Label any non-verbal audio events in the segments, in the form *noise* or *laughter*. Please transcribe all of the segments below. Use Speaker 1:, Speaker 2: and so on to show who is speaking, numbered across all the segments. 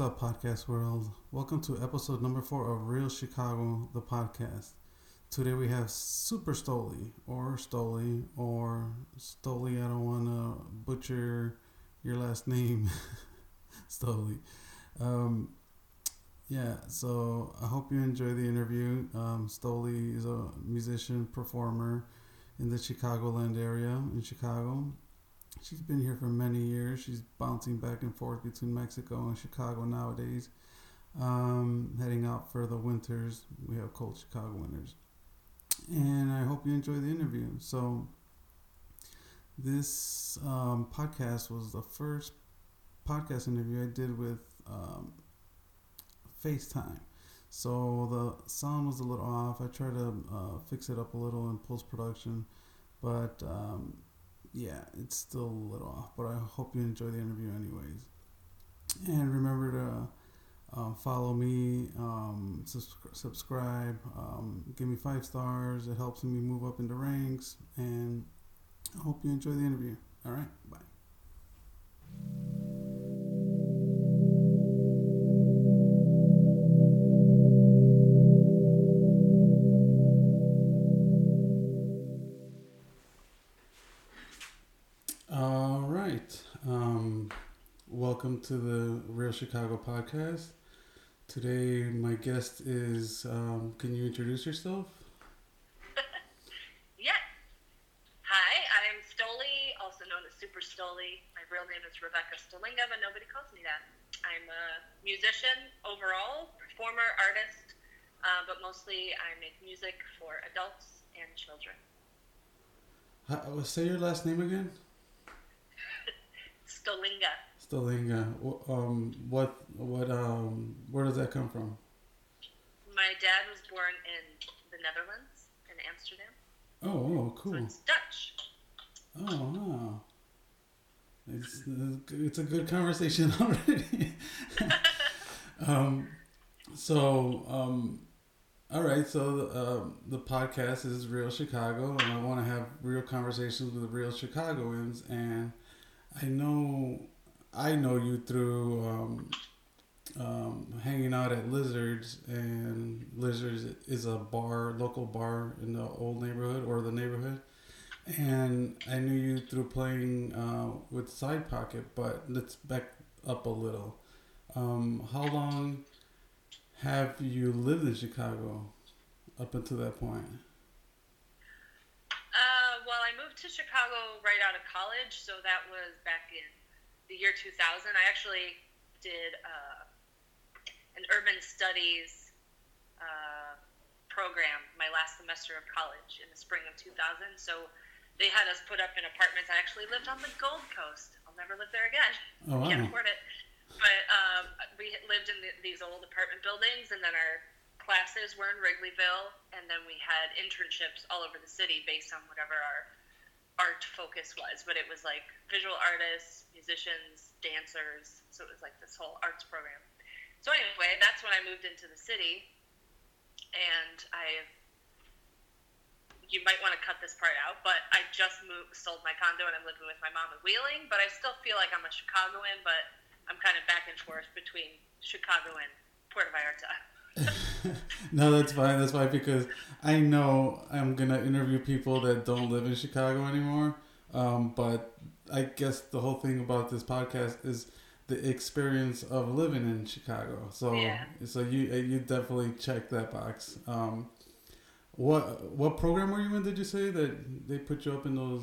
Speaker 1: What's up, podcast world? Welcome to episode number four of Real Chicago, the podcast. Today we have Super Stolie, or Stolie, or Stolie. I don't want to butcher your last name, *laughs* Stolie. Um, yeah, so I hope you enjoy the interview. Um, Stolie is a musician, performer in the Chicagoland area in Chicago. She's been here for many years. She's bouncing back and forth between Mexico and Chicago nowadays. Um, heading out for the winters. We have cold Chicago winters. And I hope you enjoy the interview. So, this um, podcast was the first podcast interview I did with um, FaceTime. So the sound was a little off. I tried to uh, fix it up a little in post production, but um, yeah, it's still a little off. But I hope you enjoy the interview, anyways. And remember to uh, follow me, um, subscribe, um, give me five stars. It helps me move up in the ranks. And I hope you enjoy the interview. All right, bye. Welcome to the Real Chicago podcast. Today, my guest is. Um, can you introduce yourself? *laughs*
Speaker 2: Yes. Hi, I'm Stolie, also known as Super Stolie. My real name is Rebecca Stoelinga, but nobody calls me that. I'm a musician overall, performer, artist, uh, but mostly I make music for adults and children.
Speaker 1: How, say your last name again. *laughs*
Speaker 2: Stoelinga.
Speaker 1: Stoelinga. Wh- Um, what? What? Um, where does that come from?
Speaker 2: My dad was born in the Netherlands, in Amsterdam.
Speaker 1: Oh, oh,
Speaker 2: So it's Dutch.
Speaker 1: Oh, wow. It's, it's a good conversation *laughs* already. *laughs* um, so, um, all right. So, uh, the podcast is Real Chicago, and I want to have real conversations with real Chicagoans. And I know, I know you through um, um, hanging out at Lizards, and Lizards is a bar, local bar in the old neighborhood or the neighborhood. And I knew you through playing uh, with Side Pocket, but let's back up a little. Um, how long have you lived in Chicago up until that point?
Speaker 2: Uh, well, I moved to Chicago right out of college, so that was back in the year 2000. I actually did uh, an urban studies uh, program my last semester of college in the spring of 2000. So they had us put up in apartments. I actually lived on the Gold Coast. I'll never live there again.
Speaker 1: Oh,
Speaker 2: Can't afford it. But um, we lived in the, these old apartment buildings, and then our classes were in Wrigleyville, and then we had internships all over the city based on whatever our art focus was. But it was like visual artists, musicians, dancers. So it was like this whole arts program. So anyway, that's when I moved into the city, and I. You might want to cut this part out, but I just moved, sold my condo, and I'm living with my mom in Wheeling. But I still feel like I'm a Chicagoan, but I'm kind of back and forth between Chicago and Puerto Vallarta. *laughs* *laughs*
Speaker 1: no, that's fine. That's fine because I know I'm gonna interview people that don't live in Chicago anymore. Um, but I guess the whole thing about this podcast is the experience of living in Chicago. So,
Speaker 2: Yeah.
Speaker 1: so you you definitely check that box. Um, what what program were you in? Did you say that they put you up in those?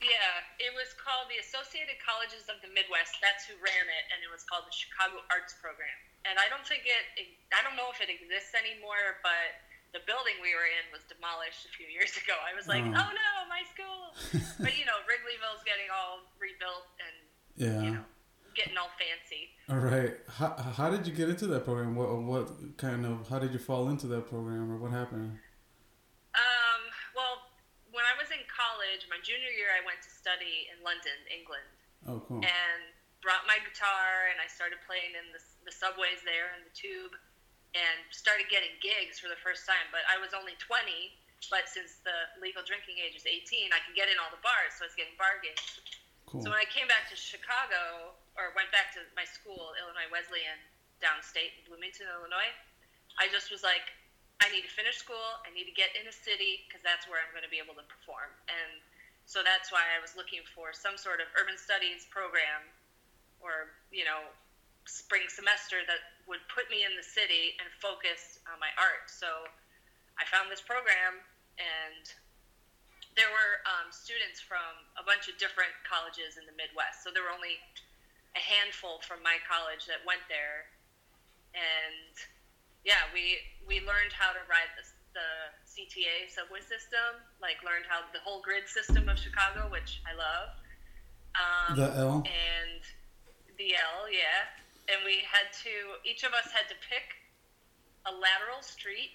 Speaker 2: Yeah, it was called the Associated Colleges of the Midwest. That's who ran it, and it was called the Chicago Arts Program. And I don't think it, I don't know if it exists anymore, but the building we were in was demolished a few years ago. I was like,
Speaker 1: Oh.
Speaker 2: oh, no, my school. *laughs* but you know, Wrigleyville's getting all rebuilt and
Speaker 1: Yeah.
Speaker 2: you know getting all fancy.
Speaker 1: All right. How, how did you get into that program? What what kind of how did you fall into that program, or what happened?
Speaker 2: Um, well, when I was in college, my junior year, I went to study in London, England,
Speaker 1: Oh, cool.
Speaker 2: and brought my guitar, and I started playing in the, the subways there and the tube, and started getting gigs for the first time. But I was only 20, but since the legal drinking age is 18, I could get in all the bars, so I was getting bar gigs.
Speaker 1: Cool.
Speaker 2: So when I came back to Chicago, or went back to my school, Illinois Wesleyan, downstate in Bloomington, Illinois. I just was like, I need to finish school. I need to get in a city because that's where I'm going to be able to perform. And so that's why I was looking for some sort of urban studies program or, you know, spring semester that would put me in the city and focus on my art. So I found this program and there were um, students from a bunch of different colleges in the Midwest. So there were only a handful from my college that went there. And yeah, we we learned how to ride the, the CTA subway system, like learned how the whole grid system of Chicago, which I love. Um,
Speaker 1: the L
Speaker 2: and the L, yeah. And we had to each of us had to pick a lateral street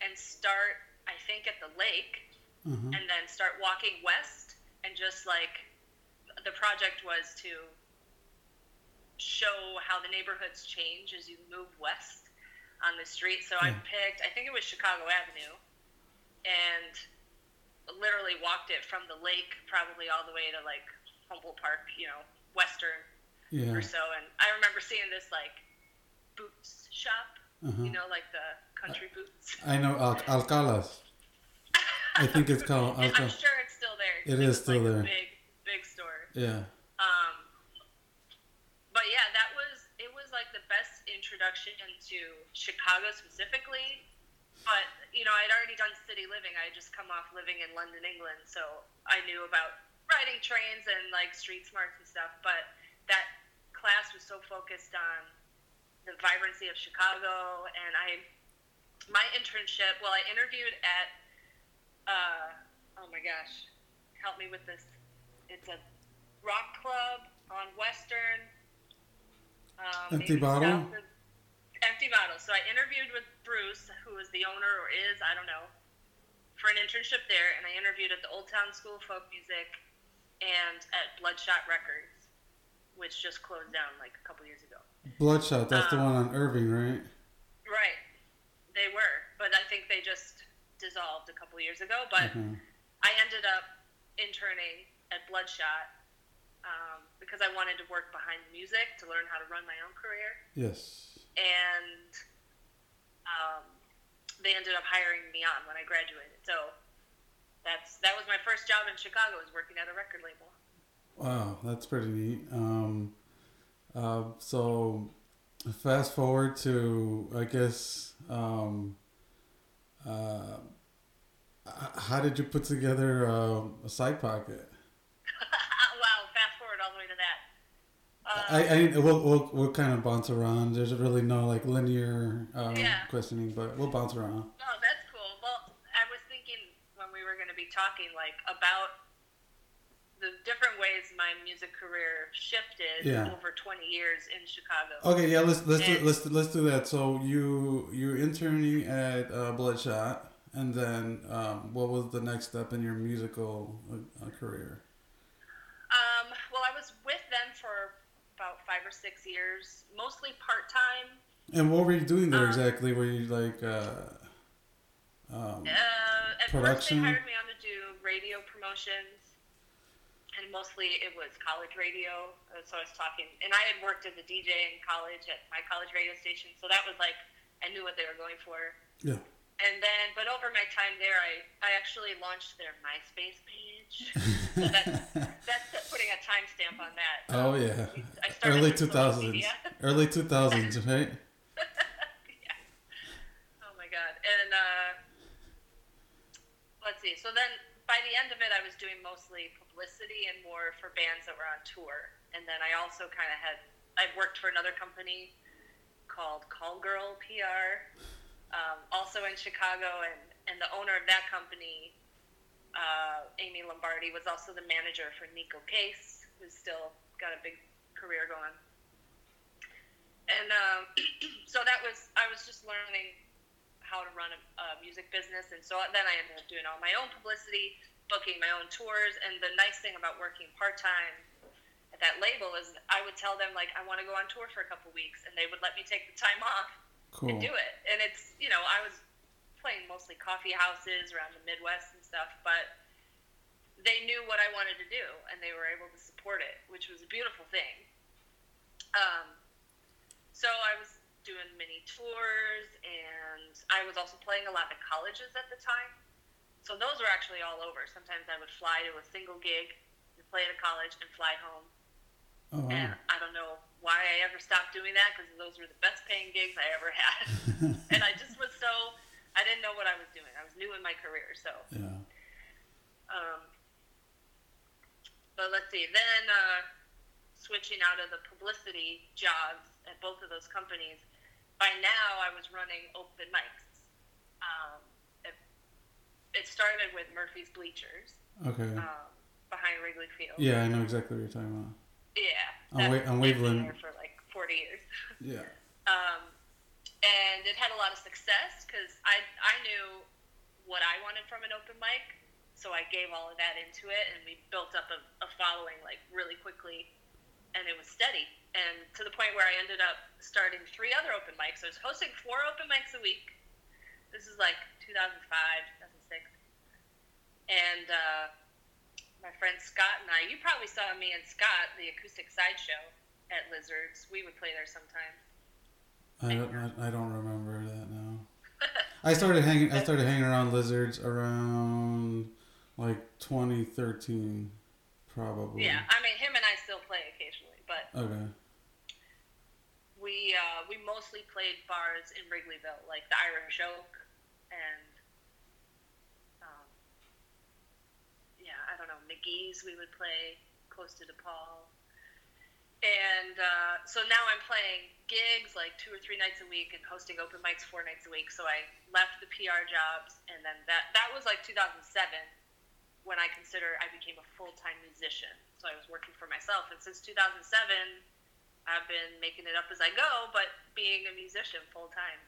Speaker 2: and start, I think, at the lake,
Speaker 1: uh-huh.
Speaker 2: and then start walking west, and just like the project was to show how the neighborhoods change as you move west on the street. So I picked, I think it was Chicago Avenue, and literally walked it from the lake probably all the way to like Humboldt Park, you know, western
Speaker 1: yeah
Speaker 2: or so. And I remember seeing this like boots shop,
Speaker 1: uh-huh.
Speaker 2: you know, like the country boots.
Speaker 1: I know Al- Alcala's I think it's called
Speaker 2: And *laughs* I'm sure it's still there.
Speaker 1: It
Speaker 2: it
Speaker 1: is still
Speaker 2: like, a
Speaker 1: there.
Speaker 2: Big, big store.
Speaker 1: yeah
Speaker 2: Um, but yeah, that was it. Was like the best introduction to Chicago specifically. But you know, I'd already done city living. I had just come off living in London, England, so I knew about riding trains and like street smarts and stuff. But that class was so focused on the vibrancy of Chicago, and I my internship. Well, I interviewed at. Uh, oh my gosh, help me with this. It's a rock club on Western. Um,
Speaker 1: Empty Bottle?
Speaker 2: of- Empty Bottle. So I interviewed with Bruce, who is the owner or is, I don't know, for an internship there, and I interviewed at the Old Town School of Folk Music and at Bloodshot Records, which just closed down like a couple years ago.
Speaker 1: Bloodshot that's the
Speaker 2: Um,
Speaker 1: one on Irving right
Speaker 2: Right. They were, but I think they just dissolved a couple years ago. But
Speaker 1: Okay.
Speaker 2: I ended up interning at Bloodshot um, because I wanted to work behind the music to learn how to run my own career.
Speaker 1: yes
Speaker 2: And um, they ended up hiring me on when I graduated. So that's that was my first job in Chicago was working at a record label.
Speaker 1: Wow, that's pretty neat. Um, uh, so, fast forward to, I guess, um, uh, how did you put together uh, a side pocket?
Speaker 2: wow! Fast forward all the way to that. Uh,
Speaker 1: I, I we'll, we'll, we'll kind of bounce around. There's really no like linear um,
Speaker 2: Yeah.
Speaker 1: questioning, but we'll bounce around.
Speaker 2: Oh, that's cool. Well, I was thinking when we were going to be talking, like about the different ways my music career shifted
Speaker 1: Yeah.
Speaker 2: over 20 years in Chicago.
Speaker 1: Okay, yeah, let's let's do, let's let's do that. So you you're interning at uh, Bloodshot, and then um, what was the next step in your musical uh, career?
Speaker 2: Um, well, I was with them for about five or six years, mostly part time.
Speaker 1: And what were you doing there
Speaker 2: Um,
Speaker 1: exactly? Were you like uh, um,
Speaker 2: Uh, at first,
Speaker 1: Production?
Speaker 2: they hired me on to do radio promotions, and mostly it was college radio. So I was talking, and I had worked as a DJ in college at my college radio station, so that was like I knew what they were going for.
Speaker 1: yeah?
Speaker 2: And then, but over my time there, I, I actually launched their MySpace page. *laughs* So that's, that's putting a timestamp on that.
Speaker 1: Oh yeah,
Speaker 2: I started
Speaker 1: early
Speaker 2: with
Speaker 1: two
Speaker 2: social
Speaker 1: thousands,
Speaker 2: media.
Speaker 1: early *laughs* two thousands, right?
Speaker 2: yeah. Oh my god. And uh, let's see. So then, by the end of it, I was doing mostly publicity and more for bands that were on tour. And then I also kind of had I worked for another company called Call Girl PR, um, also in Chicago, and and the owner of that company. Uh, Amy Lombardi was also the manager for Neko Case, who's still got a big career going. And um, *clears throat* so that was I was just learning how to run a, a music business, and so then I ended up doing all my own publicity, booking my own tours. And the nice thing about working part time at that label is I would tell them like I want to go on tour for a couple weeks, and they would let me take the time off
Speaker 1: Cool.
Speaker 2: and do it. And it's you know I was playing mostly coffee houses around the Midwest and stuff, but they knew what I wanted to do, and they were able to support it, which was a beautiful thing. Um, so I was doing mini tours, and I was also playing a lot of colleges at the time. So those were actually all over. Sometimes I would fly to a single gig, and play at a college, and fly home.
Speaker 1: Oh, wow.
Speaker 2: And I don't know why I ever stopped doing that because those were the best paying gigs I ever had. *laughs* and I just was so I didn't know what I was doing. I was new in my career, so.
Speaker 1: yeah.
Speaker 2: Um, but let's see. Then uh, switching out of the publicity jobs at both of those companies. By now, I was running open mics. Um, it, it started with Murphy's Bleachers
Speaker 1: Okay.
Speaker 2: um, behind Wrigley Field.
Speaker 1: Yeah, I know exactly what you're talking about.
Speaker 2: Yeah.
Speaker 1: On Wa- on Waveland.
Speaker 2: there for like 40 years. *laughs*
Speaker 1: Yeah.
Speaker 2: Um, and it had a lot of success because I, I knew what I wanted from an open mic. So I gave all of that into it, and we built up a, a following like really quickly, and it was steady. And to the point where I ended up starting three other open mics. So I was hosting four open mics a week. This is like 2005, 2006. And uh, my friend Scott and I, you probably saw me and Scott, the acoustic sideshow at Lizards. We would play there sometimes.
Speaker 1: I don't, I, I don't remember that now. *laughs* I started hanging. I started hanging around lizards around like 2013, probably.
Speaker 2: Yeah, I mean, him and I still play occasionally, but
Speaker 1: Okay.
Speaker 2: we uh, we mostly played bars in Wrigleyville, like the Irish Oak, and um, yeah, I don't know, McGee's. We would play close to DePaul, and uh, so now I'm playing gigs like two or three nights a week and hosting open mics four nights a week. So I left the PR jobs, and then that that was like 2007 when I consider I became a full time musician. So I was working for myself, and since 2007. I've been making it up as I go, but being a musician full time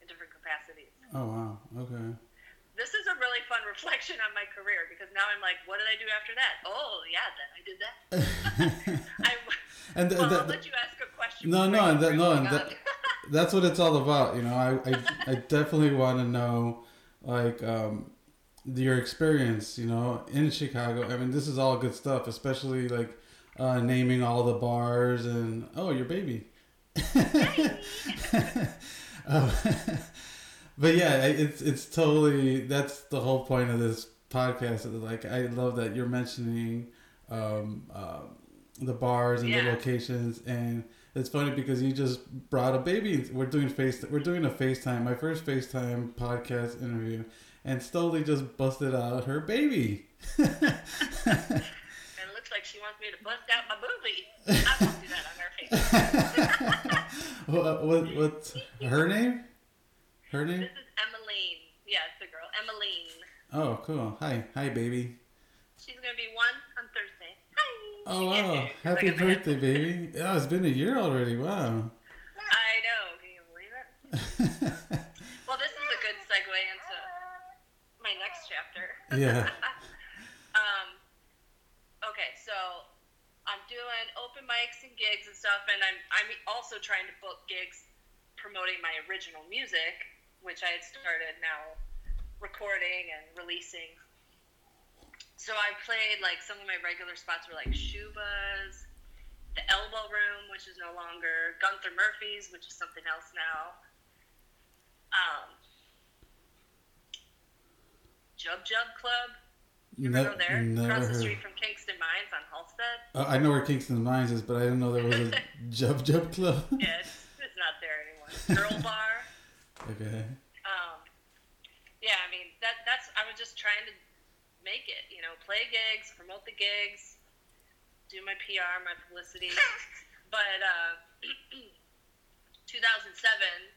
Speaker 2: in different capacities.
Speaker 1: Oh wow. Okay.
Speaker 2: This is a really fun reflection on my career because now I'm like, what did I do after that? Oh, yeah, then I did that. *laughs* I,
Speaker 1: and th-
Speaker 2: well,
Speaker 1: th-
Speaker 2: I'll let you ask a question.
Speaker 1: No, no, that- no, and
Speaker 2: on.
Speaker 1: that- that's what it's all about. You know, I I, I definitely want to know like um, your experience. You know, in Chicago. I mean, this is all good stuff, especially like uh, naming all the bars and oh, your baby. *laughs* Um, *laughs* but yeah, it's it's totally that's the whole point of this podcast. Like, I love that you're mentioning um, um, the bars and the locations, and it's funny because you just brought a baby. We're doing face. We're doing a FaceTime. My first FaceTime podcast interview, and slowly just busted out her baby. *laughs*
Speaker 2: And it looks like she wants me to bust out my boobie. I won't do that on her face. *laughs*
Speaker 1: what, what what's her name? Her name?
Speaker 2: This is Emmeline. Yeah, it's a girl. Emmeline.
Speaker 1: Oh, cool. Hi, hi, baby.
Speaker 2: She's going to be one on Thursday. Hi.
Speaker 1: Oh wow! Happy
Speaker 2: Like
Speaker 1: birthday, baby! Yeah, it's been a year already. Wow.
Speaker 2: I know. Can you believe it? *laughs* Well, this is a good segue into my next chapter.
Speaker 1: yeah. *laughs*
Speaker 2: um, okay, so I'm doing open mics and gigs and stuff, and I'm I'm also trying to book gigs promoting my original music, which I had started now recording and releasing. So I played like some of my regular spots were like Shuba's, the Elbow Room, which is no longer Gunther Murphy's, which is something else now. Um, Jub Jub Club. You ever
Speaker 1: Ne-
Speaker 2: there?
Speaker 1: never
Speaker 2: Across the street from Kingston Mines on Halsted.
Speaker 1: Uh, I know where Kingston Mines is, but I didn't know there was a *laughs* Jub Jub Club.
Speaker 2: Yeah, it's, it's not there anymore. Girl *laughs* Bar.
Speaker 1: Okay.
Speaker 2: Um, yeah, I mean that that's I was just trying to make it, you know, play gigs, promote the gigs, do my PR, my publicity. *laughs* But uh, *clears throat* 2007,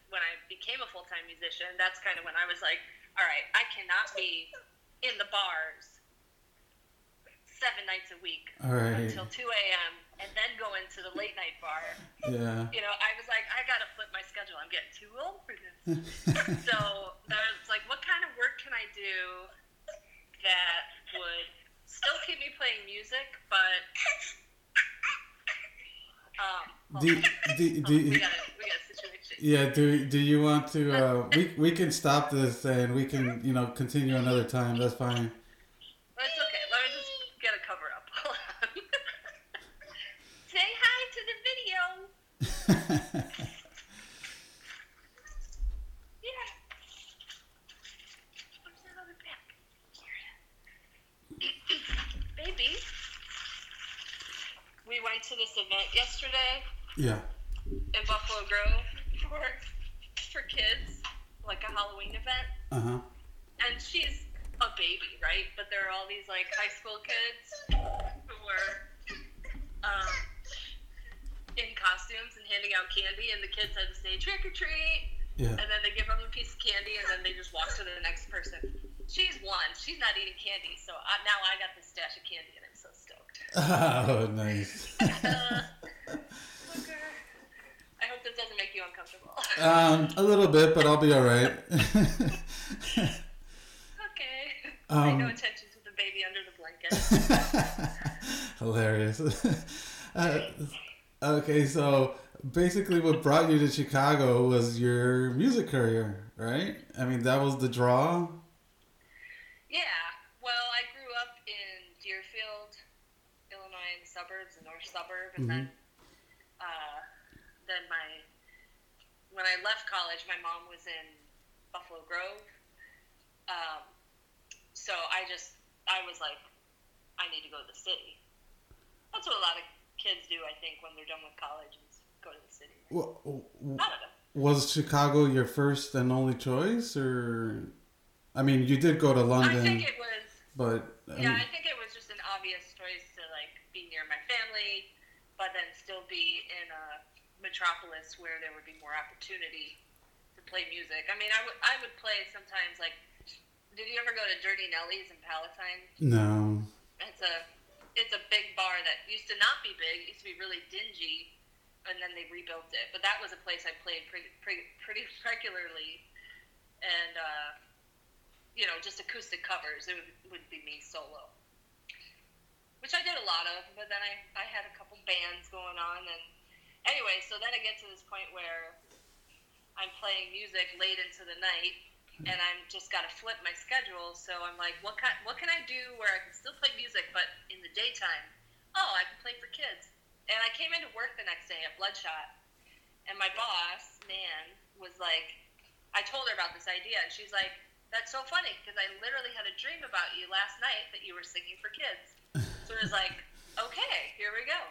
Speaker 2: when I became a full time musician, that's kind of when I was like, all right, I cannot be in the bars seven nights a week
Speaker 1: All right.
Speaker 2: until 2 a.m. and then go into the late night bar
Speaker 1: Yeah.
Speaker 2: you know, I was like, I gotta flip my schedule. I'm getting too old for this. *laughs* so I was like, what kind of work can I do that would still keep me playing music, but um,
Speaker 1: Do, do, do, *laughs*
Speaker 2: we got a, we got a situation.
Speaker 1: yeah. Do do you want to? Uh, we we can stop this and we can you know continue another time. That's fine.
Speaker 2: But okay. Let me just get a cover up. Hold on. Say hi to the video. Yeah. Where's that other bag? Here. Baby. We went to this event yesterday
Speaker 1: yeah.
Speaker 2: in Buffalo Grove for for kids, like a Halloween event.
Speaker 1: Uh huh.
Speaker 2: And she's a baby, right? But there are all these like high school kids who were um, in costumes and handing out candy, and the kids had to say trick or treat,
Speaker 1: Yeah.
Speaker 2: and then they give them a piece of candy, and then they just walk to the next person. She's one. She's not eating candy, so I, now I got this stash of candy, and I'm so stoked. *laughs*
Speaker 1: Oh, nice. *laughs*
Speaker 2: I hope this doesn't make you uncomfortable.
Speaker 1: um, a little bit, but I'll be all right. *laughs*
Speaker 2: okay. Pay no
Speaker 1: Um,
Speaker 2: attention to the baby under the blanket.
Speaker 1: Hilarious. Uh, okay, so basically, what brought you to Chicago was your music career, right? I mean, that was the draw.
Speaker 2: Yeah. Well, I grew up in Deerfield, Illinois, in the suburbs, the north suburb, and then uh, then my when I left college, my mom was in Buffalo Grove. Um, so I just I was like, I need to go to the city. That's what a lot of kids do, I think, when they're done with college, is go to the city.
Speaker 1: Wa- w-
Speaker 2: I don't know.
Speaker 1: Was Chicago your first and only choice, or? I mean, you did go to London.
Speaker 2: I think it was.
Speaker 1: but I
Speaker 2: Yeah,
Speaker 1: mean,
Speaker 2: I think it was just an obvious choice to like be near my family, but then still be in a metropolis where there would be more opportunity to play music. I mean, I would I would play sometimes like. Did you ever go to Durty Nellie's in Palatine?
Speaker 1: no.
Speaker 2: It's a it's a big bar that used to not be big. Used to be really dingy, and then they rebuilt it. But that was a place I played pretty pretty, *laughs* pretty regularly, and uh, you know just acoustic covers. It would, would be me solo, which I did a lot of. But then I I had a couple bands going on, and anyway, so then I get to this point where I'm playing music late into the night and I'm just got to flip my schedule. So I'm like, what kind, what can I do where I can still play music, but in the daytime? Oh, I can play for kids. And I came into work the next day at Bloodshot, and my boss, Nan, was like, I told her about this idea, and she's like, that's so funny because I literally had a dream about you last night that you were singing for kids. So it was like, okay, here we go.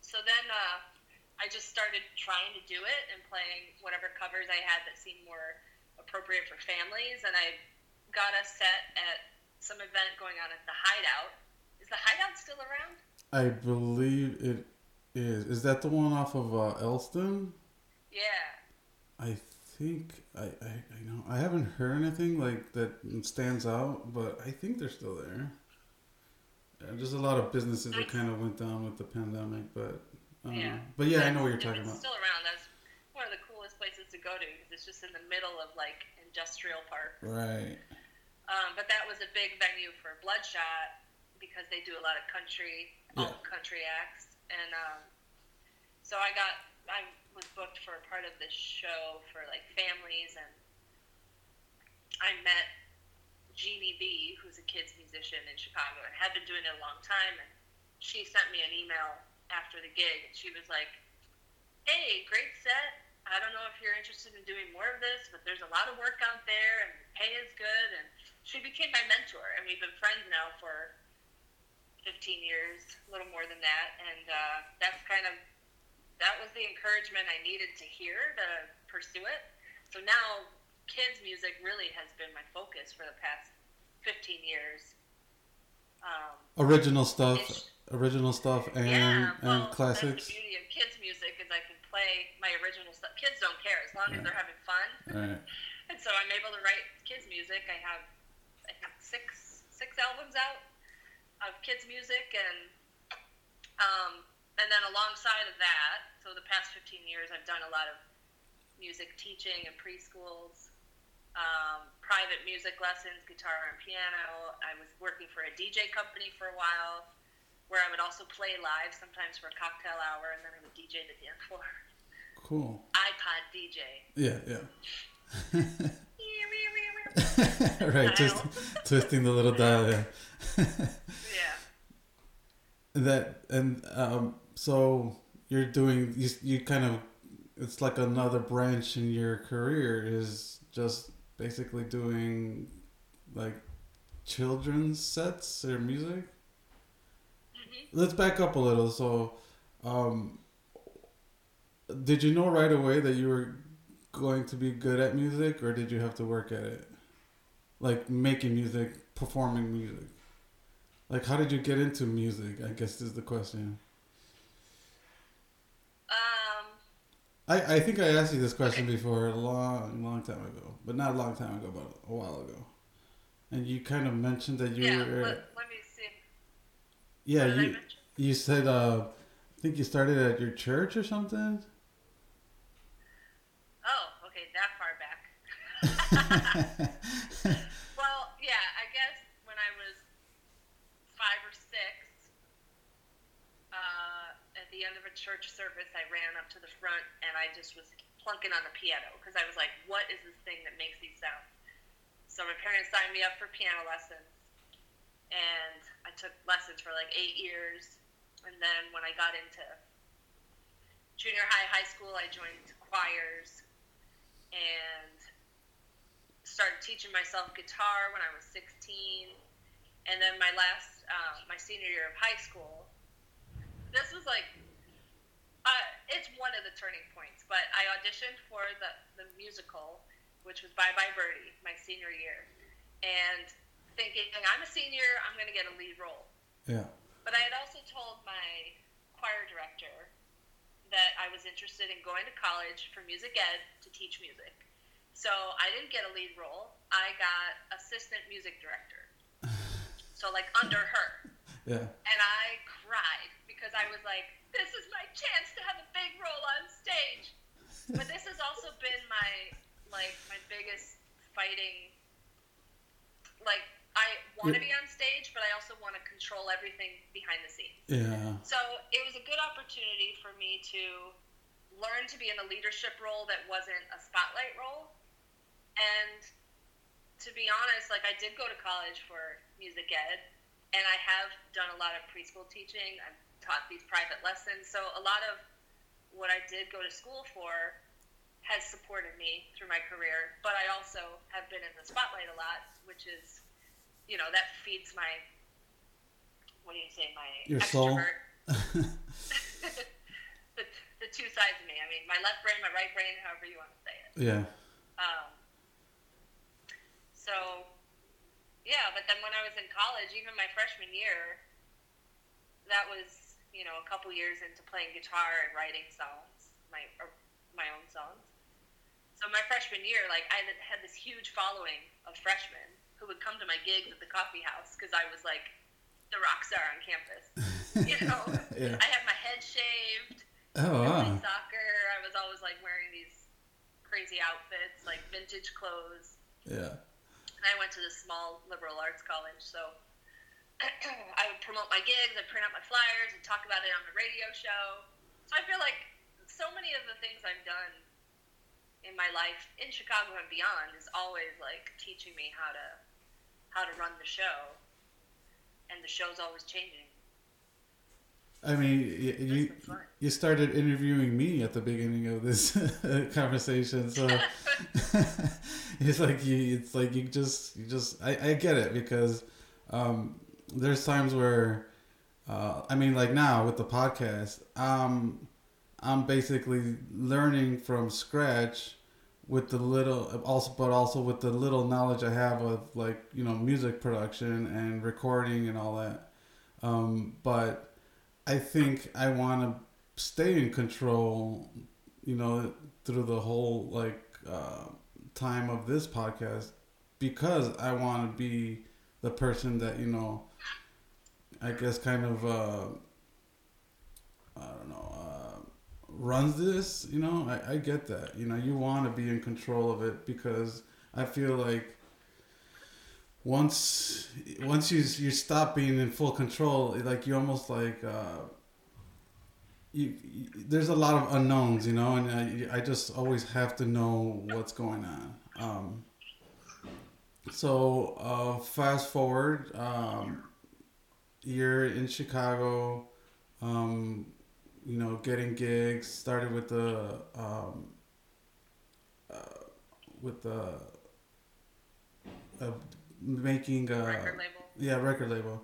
Speaker 2: So then uh, I just started trying to do it and playing whatever covers I had that seemed more appropriate for families, and I got us set at some event going on at the Hideout. Is the Hideout still around?
Speaker 1: I believe it is. Is that the one off of uh, Elston?
Speaker 2: Yeah.
Speaker 1: I think I, I I know I haven't heard anything like that stands out, but I think they're still there. There's a lot of businesses that kind of went down with the pandemic, but uh,
Speaker 2: Yeah.
Speaker 1: but yeah, I know what you're talking about.
Speaker 2: still around. That's one of the coolest places to go to because it's just in the middle of like industrial park.
Speaker 1: Right.
Speaker 2: Um, but that was a big venue for Bloodshot because they do a lot of country,
Speaker 1: Yeah.
Speaker 2: alt country acts, and um, so I got I was booked for a part of this show for like families, and I met Jeanie B, who's a kids musician in Chicago and had been doing it a long time, and she sent me an email after the gig, and she was like, "Hey, great set." I don't know if you're interested in doing more of this, but there's a lot of work out there and the pay is good. And she became my mentor, and we've been friends now for 15 years, a little more than that. And uh, that's kind of that was the encouragement I needed to hear to pursue it. So now, kids music really has been my focus for the past 15 years. Um,
Speaker 1: Original stuff, original stuff, and
Speaker 2: yeah, well,
Speaker 1: and classics.
Speaker 2: The beauty of kids music is I can play my original stuff. Kids don't care as long as they're having fun.
Speaker 1: Right. *laughs*
Speaker 2: And so I'm able to write kids music. I have I think six six albums out of kids music and um, and then alongside of that, so the past 15 years I've done a lot of music teaching in preschools, um, private music lessons, guitar and piano. I was working for a DJ company for a while where I would also play live sometimes for a cocktail hour and then I would DJ the dance floor.
Speaker 1: Cool.
Speaker 2: iPod DJ.
Speaker 1: Yeah, yeah. *laughs* right, just twisting the little dial. Yeah.
Speaker 2: Yeah.
Speaker 1: that and um, so you're doing you, you kind of it's like another branch in your career is just basically doing like children's sets or music. Let's back up a little. So, um, did you know right away that you were going to be good at music, or did you have to work at it? Like making music, performing music. Like, how did you get into music? I guess is the question.
Speaker 2: Um,
Speaker 1: I, I think I asked you this question before a long, long time ago, but not a long time ago, but a while ago. And you kind of mentioned that you
Speaker 2: yeah.
Speaker 1: were,
Speaker 2: Let, let me.
Speaker 1: Yeah, you you said, uh, I think you started at your church or something.
Speaker 2: Oh, okay, that far back. *laughs* *laughs* well, yeah, I guess when I was five or six, uh, at the end of a church service, I ran up to the front and I just was plunking on the piano because I was like, what is this thing that makes these sounds? So my parents signed me up for piano lessons and I took lessons for like eight years. And then when I got into junior high, high school, I joined choirs and started teaching myself guitar when I was 16. And then my last, uh, my senior year of high school, this was like, uh, it's one of the turning points. But I auditioned for the, the musical, which was Bye Bye Birdie, my senior year. And thinking, I'm a senior, I'm going to get a lead role.
Speaker 1: Yeah.
Speaker 2: But I had also told my choir director that I was interested in going to college for music ed to teach music. So I didn't get a lead role. I got assistant music director. *laughs* So like under her.
Speaker 1: Yeah.
Speaker 2: And I cried because I was like, this is my chance to have a big role on stage. But this has also been my like my biggest fighting like I want to be on stage, but I also want to control everything behind the scenes.
Speaker 1: Yeah.
Speaker 2: So it was a good opportunity for me to learn to be in a leadership role that wasn't a spotlight role. And to be honest, like I did go to college for music ed, and I have done a lot of preschool teaching. I've taught these private lessons. So a lot of what I did go to school for has supported me through my career. But I also have been in the spotlight a lot, which is, you know, that feeds my, what do you say, my
Speaker 1: Your soul. *laughs* *laughs*
Speaker 2: the, the two sides of me. I mean, my left brain, my right brain, however you want to say it.
Speaker 1: Yeah.
Speaker 2: Um, so, yeah, but then when I was in college, even my freshman year, that was, you know, a couple years into playing guitar and writing songs, my my own songs. So my freshman year, like I had this huge following of freshmen who would come to my gigs at the coffee house because I was like the rock star on campus. *laughs* You know,
Speaker 1: yeah.
Speaker 2: I had my head shaved.
Speaker 1: Oh wow.
Speaker 2: soccer. I was always like wearing these crazy outfits, like vintage clothes.
Speaker 1: Yeah.
Speaker 2: And I went to this small liberal arts college, so *clears throat* I would promote my gigs, I'd print out my flyers, and talk about it on the radio show. So I feel like so many of the things I've done in my life in Chicago and beyond is always like teaching me how to how to run the show, and the show's always changing.
Speaker 1: I mean, you
Speaker 2: This is fun.
Speaker 1: you started interviewing me at the beginning of this *laughs* conversation, so *laughs* it's like you it's like you just you just I, I get it because um, there's times where uh, I mean like now with the podcast um, I'm basically learning from scratch with the little also but also with the little knowledge I have of like you know music production and recording and all that. Um, but I think I want to stay in control you know through the whole like uh, time of this podcast because I want to be the person that you know I guess kind of uh, I don't know uh, runs this you know I, I get that you know you want to be in control of it because I feel like once once you you stop being in full control like you almost like uh, you, you, there's a lot of unknowns, you know, and I, I just always have to know what's going on. Um, so uh, fast forward, um, you're in Chicago. Um, you know, getting gigs. Started with the um, uh, with the uh, making a
Speaker 2: Record label.
Speaker 1: yeah record label.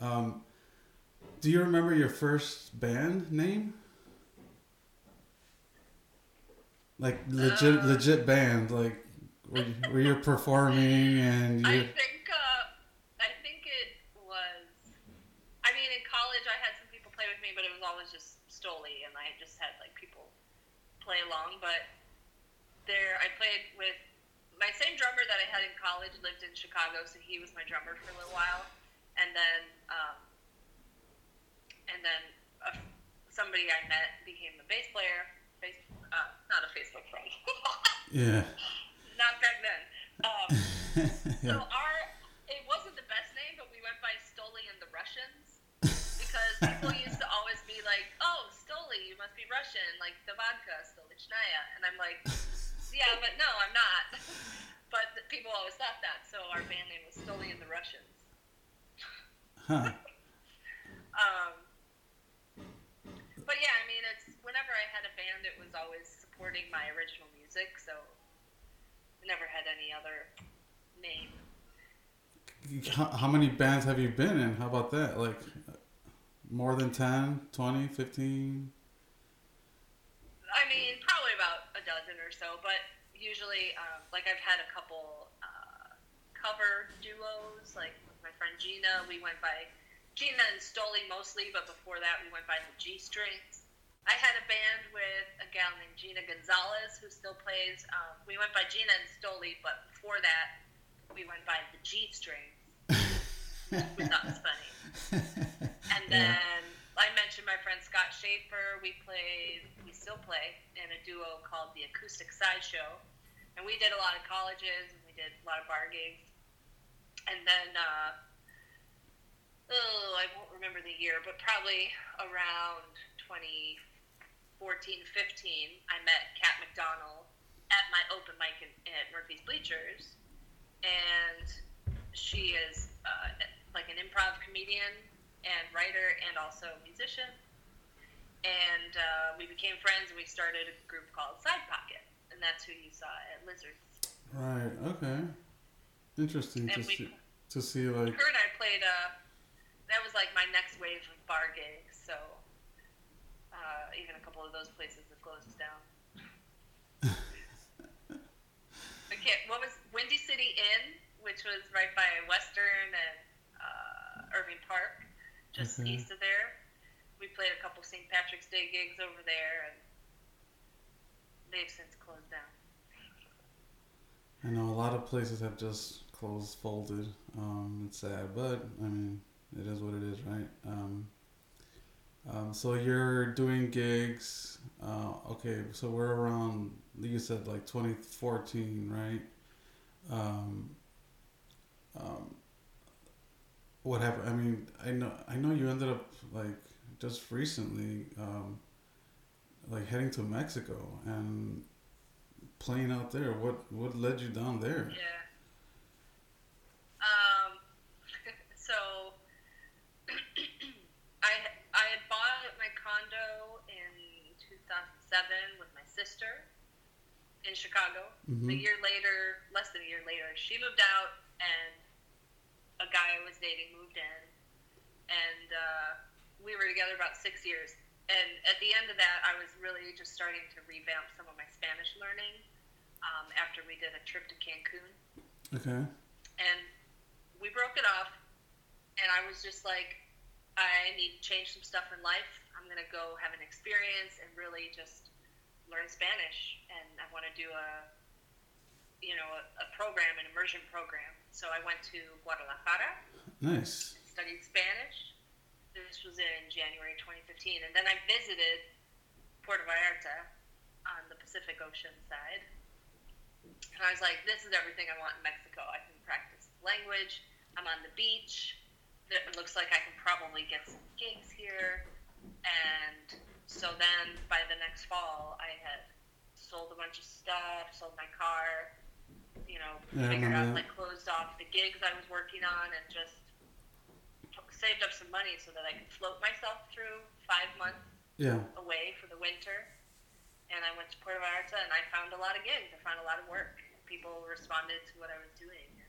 Speaker 1: Um, do you remember your first band name? Like legit,
Speaker 2: Uh.
Speaker 1: legit band, like where, you, where you're performing and
Speaker 2: I
Speaker 1: you.
Speaker 2: think uh, I think it was. I mean, in college, I had some people play with me, but it was always just Stolie, and I just had like people play along. But there, I played with my same drummer that I had in college. Lived in Chicago, so he was my drummer for a little while, and then um, and then uh, somebody I met became the bass player. Bass, uh, not a Facebook friend. *laughs*
Speaker 1: Yeah.
Speaker 2: not back then. Um, *laughs* So our it wasn't the best name, but we went by Stolie and the Russians because people *laughs* used to always be like, "Oh, Stolie, you must be Russian, like the vodka Stolichnaya," and I'm like, "Yeah, but no, I'm not." *laughs* But the people always thought that, so our band name was Stolie and the Russians.
Speaker 1: Huh. *laughs*
Speaker 2: Um, but yeah, I mean, it's whenever I had a band, it was always supporting my original music, so I never had any other name.
Speaker 1: How, how many bands have you been in? How about that? Like more than 10, 20, 15?
Speaker 2: I mean, probably about a dozen or so, but usually, um, like I've had a couple uh, cover duos, like with my friend Gina. We went by Gina and Stolie mostly, but before that, we went by the G Strings. I had a band with a gal named Gina Gonzalez who still plays. Um, we went by Gina and Stolie, but before that, we went by the G Strings. Thought *laughs* was funny. *laughs* And
Speaker 1: Yeah.
Speaker 2: I mentioned my friend Scott Schaefer. We played, we still play in a duo called the Acoustic Sideshow. And we did a lot of colleges and we did a lot of bar gigs. And then, uh, oh, I won't remember the year, but probably around 2014, 15, I met Kat McDonald at my open mic in, at Murphy's Bleachers. And she is uh, like an improv comedian and writer and also musician. And uh, we became friends and we started a group called Side Pocket. And that's who you saw at Lizards.
Speaker 1: Right. Okay. Interesting to
Speaker 2: And we,
Speaker 1: see to see like
Speaker 2: her and I played, uh, that was like my next wave of bar gigs. So uh, even a couple of those places have closed down. *laughs* Can't, what was Windy City Inn, which was right by Western and uh, Irving Park, just
Speaker 1: Okay.
Speaker 2: east of there. We played a couple St. Patrick's Day gigs over there, and they've since closed down.
Speaker 1: I know a lot of places have just closed, folded. Um, it's sad, but I mean, it is what it is, right? Um, um, so you're doing gigs. Uh, okay, so we're around. You said like 2014, right? Um, um, what happened? I mean, I know, I know you ended up like just recently, um, like heading to Mexico and playing out there. What what led you down there?
Speaker 2: Yeah. Um, *laughs* so *clears throat* I I had bought my condo in 2007 with my sister in Chicago. A
Speaker 1: Mhm.
Speaker 2: year later, less than a year later, she moved out, and a guy I was dating moved in, and uh, we were together about six years. And at the end of that, I was really just starting to revamp some of my Spanish learning um, after we did a trip to Cancun
Speaker 1: Okay.
Speaker 2: and we broke it off and i was just like i need to change some stuff in life i'm going to go have an experience and really just learn spanish and i want to do a you know a, a program an immersion program so i went to guadalajara
Speaker 1: Nice.
Speaker 2: studied spanish this was in january 2015 and then i visited puerto vallarta on the pacific ocean side and I was like, this is everything I want in Mexico. I can practice language. I'm on the beach. It looks like I can probably get some gigs here. And so then by the next fall, I had sold a bunch of stuff, sold my car, you know,
Speaker 1: Yeah, I
Speaker 2: figured out, like, closed off the gigs I was working on and just saved up some money so that I could float myself through five months
Speaker 1: Yeah.
Speaker 2: away for the winter. And I went to Puerto Vallarta and I found a lot of gigs. I found a lot of work. People responded to what I was doing. And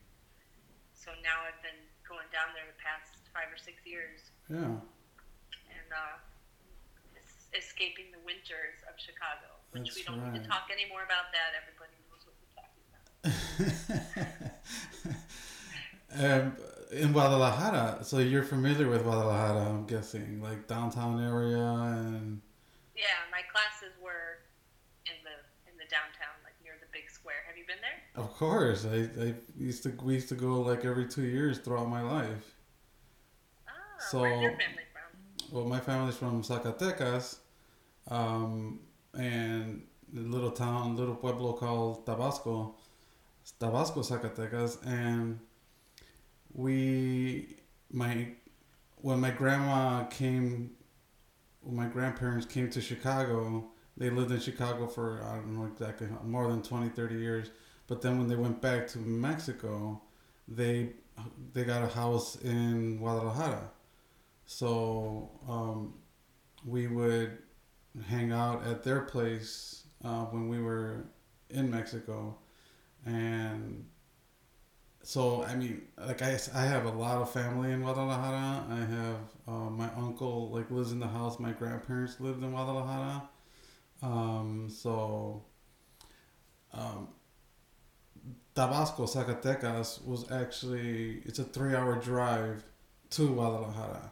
Speaker 2: so now I've been going down there the past five or six years
Speaker 1: Yeah.
Speaker 2: and uh, es- escaping the winters of Chicago. Which we don't need to
Speaker 1: right.
Speaker 2: talk anymore about that. Everybody knows what we're talking about.
Speaker 1: Um, in Guadalajara, so you're familiar with Guadalajara, I'm guessing, like downtown area and
Speaker 2: Yeah, my classes were in the in the downtown, like near the big square. Have you been there?
Speaker 1: of course, I, I used to we used to go like every two years throughout my life.
Speaker 2: Ah,
Speaker 1: So-
Speaker 2: where's your family from?
Speaker 1: Well, my family's from Zacatecas, um, and a little town, little pueblo called Tabasco, Tabasco, Zacatecas, and we, my, when my grandma came, when my grandparents came to Chicago, they lived in Chicago for, I don't know exactly, more than 20, 30 years, but then when they went back to Mexico, they, they got a house in Guadalajara. So um, we would hang out at their place uh, when we were in Mexico, and so I mean, like I, I have a lot of family in Guadalajara. I have uh, my uncle like lives in the house. My grandparents lived in Guadalajara. Um, so um, Tabasco, Zacatecas was actually it's a three hour drive to Guadalajara.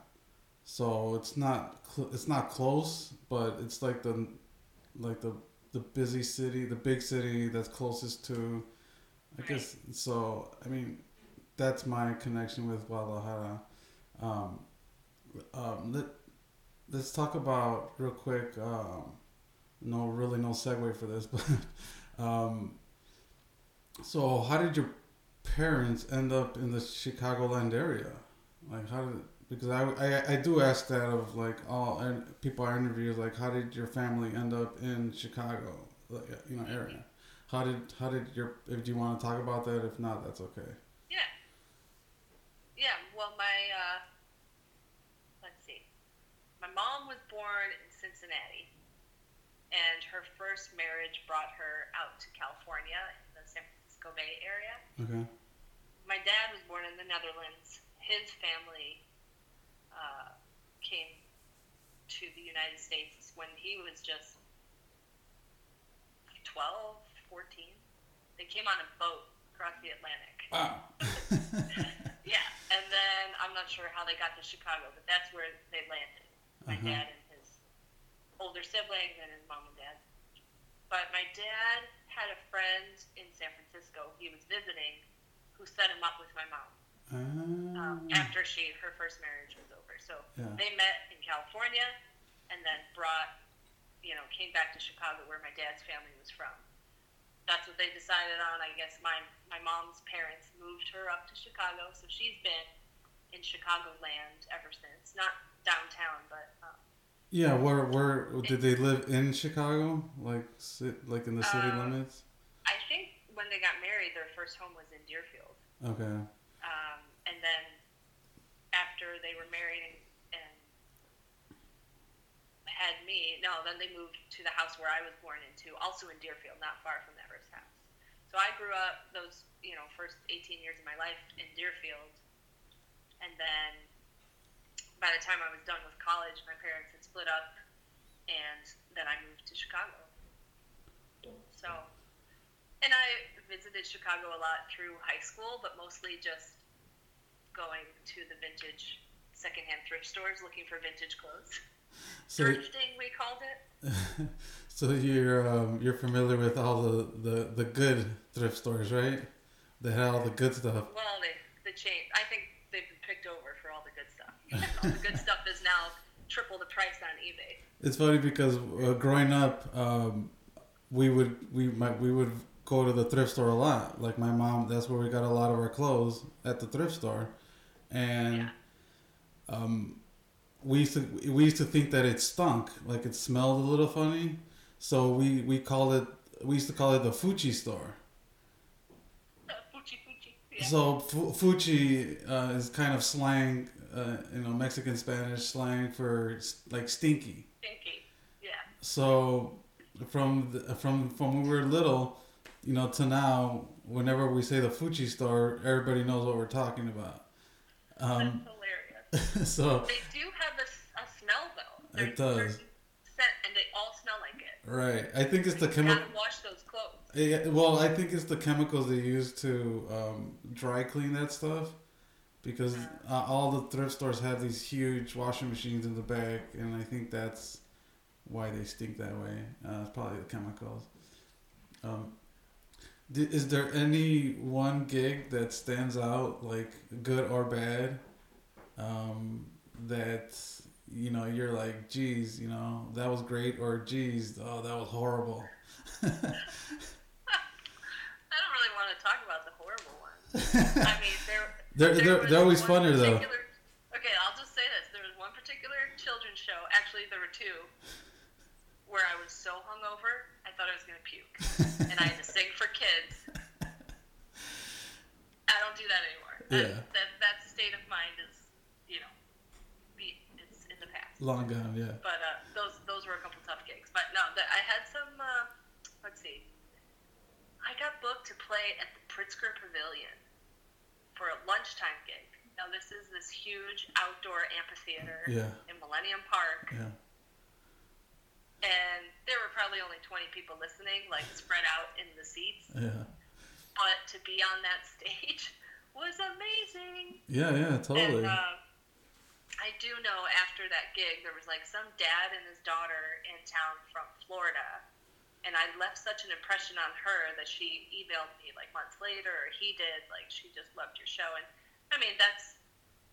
Speaker 1: So it's not cl- it's not close, but it's like the like the the busy city, the big city that's closest to. I guess so. I mean, that's my connection with Guadalajara. Um, um, let let's talk about real quick. Um, no, really, no segue for this, *laughs* but um, so how did your parents end up in the Chicagoland area? Like, how did because I, I, I do ask that of like all and people I interview like how did your family end up in Chicago like, you know area how did how did your if you want to talk about that if not that's okay
Speaker 2: Yeah. Yeah. Well, my uh, let's see. My mom was born in Cincinnati, and her first marriage brought her out to California in the San Francisco Bay Area.
Speaker 1: okay
Speaker 2: My dad was born in the Netherlands. His family uh, came to the United States when he was just 12, 14. They came on a boat across the Atlantic.
Speaker 1: wow *laughs*
Speaker 2: Yeah, and then I'm not sure how they got to Chicago, but that's where they landed. My
Speaker 1: Uh-huh.
Speaker 2: dad and his older siblings and his mom and dad. But my dad had a friend in San Francisco he was visiting who set him up with my mom um,
Speaker 1: Ah,
Speaker 2: after she her first marriage was over. So
Speaker 1: yeah
Speaker 2: they met in California and then brought, you know, came back to Chicago where my dad's family was from. That's what they decided on. I guess my my mom's parents moved her up to Chicago, so she's been in Chicagoland ever since. Not downtown, but um,
Speaker 1: yeah where where did they live in Chicago like sit, like in the city
Speaker 2: Uh,
Speaker 1: limits
Speaker 2: I think when they got married, their first home was in Deerfield.
Speaker 1: okay
Speaker 2: Um, and then after they were married and, and had me, no, then they moved to the house where I was born into, also in Deerfield, not far from that. So I grew up those, you know, first 18 years of my life in Deerfield. And then by the time I was done with college, my parents had split up, and then I moved to Chicago. So, and I visited Chicago a lot through high school, but mostly just going to the vintage secondhand thrift stores looking for vintage clothes. *laughs*
Speaker 1: so
Speaker 2: Thrifting, we called it. *laughs*
Speaker 1: so you're um, you're familiar with all the, the the good thrift stores right they had all the good stuff
Speaker 2: Well, they the chain. I think they've been picked over for all the good stuff. *laughs* all the good stuff is now triple the price on eBay.
Speaker 1: It's funny because uh, growing up, um, we would we might we would go to the thrift store a lot. Like my mom, that's where we got a lot of our clothes at the thrift store, and
Speaker 2: Yeah.
Speaker 1: um, we used to we used to think that it stunk, like it smelled a little funny. So we we called it we used to call it the Fuchi store.
Speaker 2: Fuchi fuchi. Yeah.
Speaker 1: So fu- Fuchi uh, is kind of slang, uh, you know, Mexican Spanish slang for like stinky.
Speaker 2: Stinky. Yeah.
Speaker 1: So from the, from from when we were little, you know, to now, whenever we say the Fuchi store, everybody knows what we're talking about. Um,
Speaker 2: That's hilarious. *laughs*
Speaker 1: so
Speaker 2: They do have a, a smell though.
Speaker 1: It does.
Speaker 2: Scent, and they all smell like it.
Speaker 1: right, I think it's the
Speaker 2: You
Speaker 1: chemical.
Speaker 2: wash those clothes.
Speaker 1: Yeah, well, I think it's the chemicals they use to um, dry clean that stuff, because uh, all the thrift stores have these huge washing machines in the back, and I think that's why they stink that way. Uh, it's probably the chemicals. Um, is there any one gig that stands out, like good or bad, um, that you know you're like, geez, you know that was great, or geez, oh that was horrible. *laughs*
Speaker 2: I don't really want to talk about the horrible ones. I mean. *laughs*
Speaker 1: They're,
Speaker 2: there
Speaker 1: they're, they're always funner though.
Speaker 2: Okay, I'll just say this: there was one particular children's show. Actually, there were two. Where I was so hungover, I thought I was gonna puke, and I had to sing for kids. *laughs* I don't do that anymore. That,
Speaker 1: Yeah.
Speaker 2: That that state of mind is, you know, be, it's in the past.
Speaker 1: Long gone, yeah.
Speaker 2: But uh, those those were a couple tough gigs. But no, the, I had some. Uh, let's see. I got booked to play at the Pritzker Pavilion for a lunchtime gig. Now this is this huge outdoor amphitheater
Speaker 1: Yeah,
Speaker 2: in Millennium Park,
Speaker 1: yeah.
Speaker 2: and there were probably only 20 people listening, like spread out in the seats.
Speaker 1: Yeah.
Speaker 2: But to be on that *laughs* stage was amazing.
Speaker 1: Yeah, yeah, totally.
Speaker 2: And uh, I do know after that gig, there was like some dad and his daughter in town from Florida. And I left such an impression on her that she emailed me like months later, or he did. Like she just loved your show, and I mean that's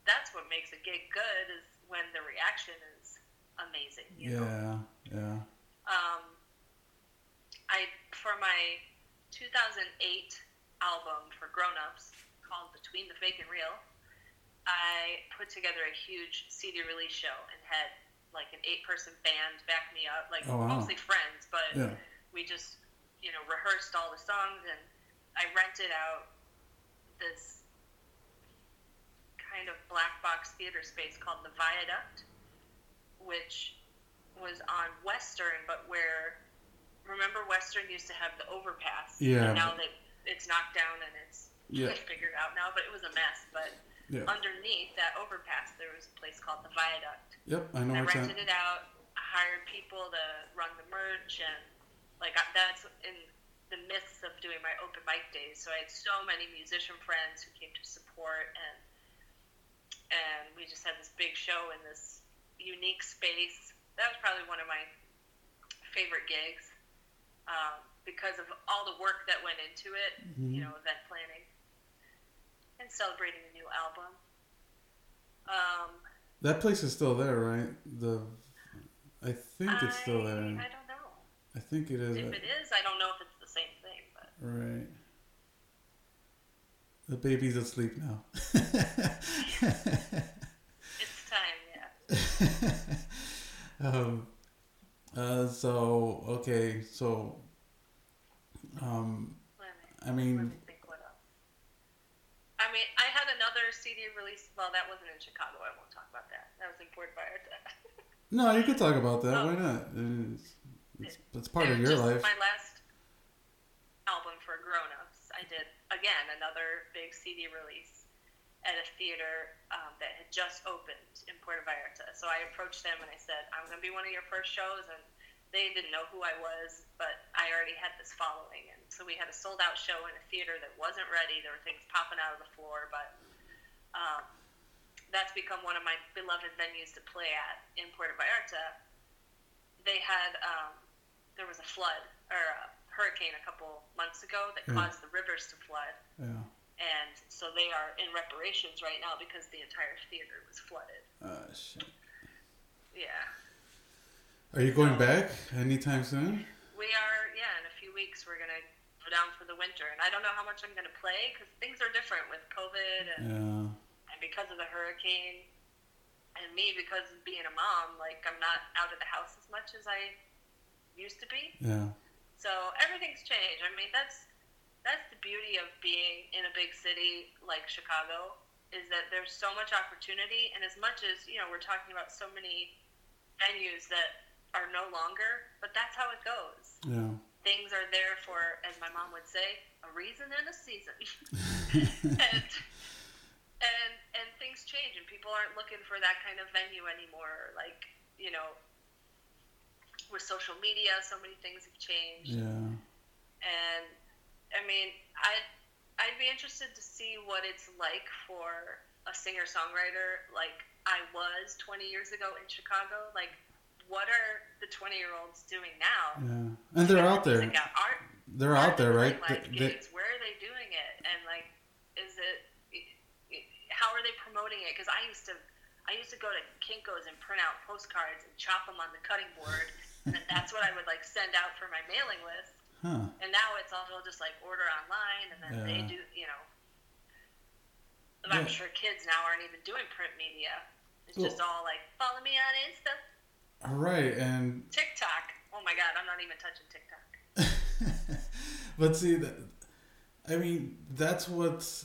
Speaker 2: that's what makes a gig good is when the reaction is amazing. You know?
Speaker 1: yeah, yeah.
Speaker 2: um, I for my 2008 album for grown-ups called Between the Fake and Real, I put together a huge CD release show and had like an eight-person band back me up, like
Speaker 1: Oh, wow.
Speaker 2: mostly friends, but
Speaker 1: Yeah.
Speaker 2: we just you know rehearsed all the songs and I rented out this kind of black box theater space called the Viaduct, which was on Western, but where remember Western used to have the overpass.
Speaker 1: Yeah.
Speaker 2: And now that it's knocked down and it's
Speaker 1: Yeah. *laughs*
Speaker 2: figured out now, but it was a mess. But
Speaker 1: Yeah.
Speaker 2: underneath that overpass, there was a place called the Viaduct.
Speaker 1: Yep, I know
Speaker 2: I rented it out. Hired people to run the merch, and like that's in the midst of doing my open mic days. So I had so many musician friends who came to support, and and we just had this big show in this unique space. That was probably one of my favorite gigs um, because of all the work that went into it. You know, event planning and celebrating a new album. Um,
Speaker 1: That place is still there, right? The, I think it's still there.
Speaker 2: I don't know.
Speaker 1: I think it is.
Speaker 2: If it is, I don't know if it's the same thing, but
Speaker 1: Right. The baby's asleep now. *laughs*
Speaker 2: it's time, yeah. *laughs*
Speaker 1: um, uh, so okay, so um, I mean,
Speaker 2: me think what else. I mean, I had another CD release. Well, that wasn't in Chicago. I won't talk about that. That was in Puerto Vallarta.
Speaker 1: no, you could talk about that.
Speaker 2: Oh.
Speaker 1: Why not? It's, it's, it's part of
Speaker 2: It was
Speaker 1: your life.
Speaker 2: My last album for grown-ups, I did again another big CD release at a theater um, that had just opened in Puerto Vallarta. So I approached them and I said, "I'm going to be one of your first shows," and they didn't know who I was, but I already had this following, and so we had a sold-out show in a theater that wasn't ready. There were things popping out of the floor, but um, that's become one of my beloved venues to play at in Puerto Vallarta. They had um, there was a flood or a hurricane a couple months ago that
Speaker 1: Yeah.
Speaker 2: caused the rivers to flood,
Speaker 1: Yeah.
Speaker 2: and so they are in reparations right now because the entire theater was flooded.
Speaker 1: Uh, shit.
Speaker 2: Yeah,
Speaker 1: Are you going back anytime soon?
Speaker 2: we are. Yeah, in a few weeks we're gonna go down for the winter, and I don't know how much I'm gonna play because things are different with COVID and,
Speaker 1: Yeah.
Speaker 2: And because of the hurricane, and me because of being a mom. Like I'm not out of the house as much as I used to be.
Speaker 1: Yeah.
Speaker 2: So everything's changed. I mean, that's that's the beauty of being in a big city like Chicago is that there's so much opportunity, and as much as you know, we're talking about so many venues that are no longer, but that's how it goes.
Speaker 1: Yeah.
Speaker 2: Things are there for, as my mom would say, a reason and a season. *laughs* *laughs* and and and things change, and people aren't looking for that kind of venue anymore. Like you know, with social media, so many things have changed.
Speaker 1: Yeah.
Speaker 2: And I mean, I I'd be interested to see what it's like for a singer songwriter like I was 20 years ago in Chicago. Like, what are the 20 year olds doing now?
Speaker 1: Yeah, and they're out there.
Speaker 2: Art,
Speaker 1: They're out there, right? They- they-
Speaker 2: gigs. Where are they doing it? And like, is it? How promoting it? Because I used to, I used to go to Kinkos and print out postcards and chop them on the cutting board, and that's what I would like send out for my mailing list.
Speaker 1: huh.
Speaker 2: And now it's all just like order online, and then they do, you know. I'm
Speaker 1: Yeah.
Speaker 2: sure kids now aren't even doing print media. It's
Speaker 1: Well-
Speaker 2: just all like follow me on Insta,
Speaker 1: All right, and
Speaker 2: TikTok. Oh my God, I'm not even touching TikTok. *laughs*
Speaker 1: but see that i mean that's what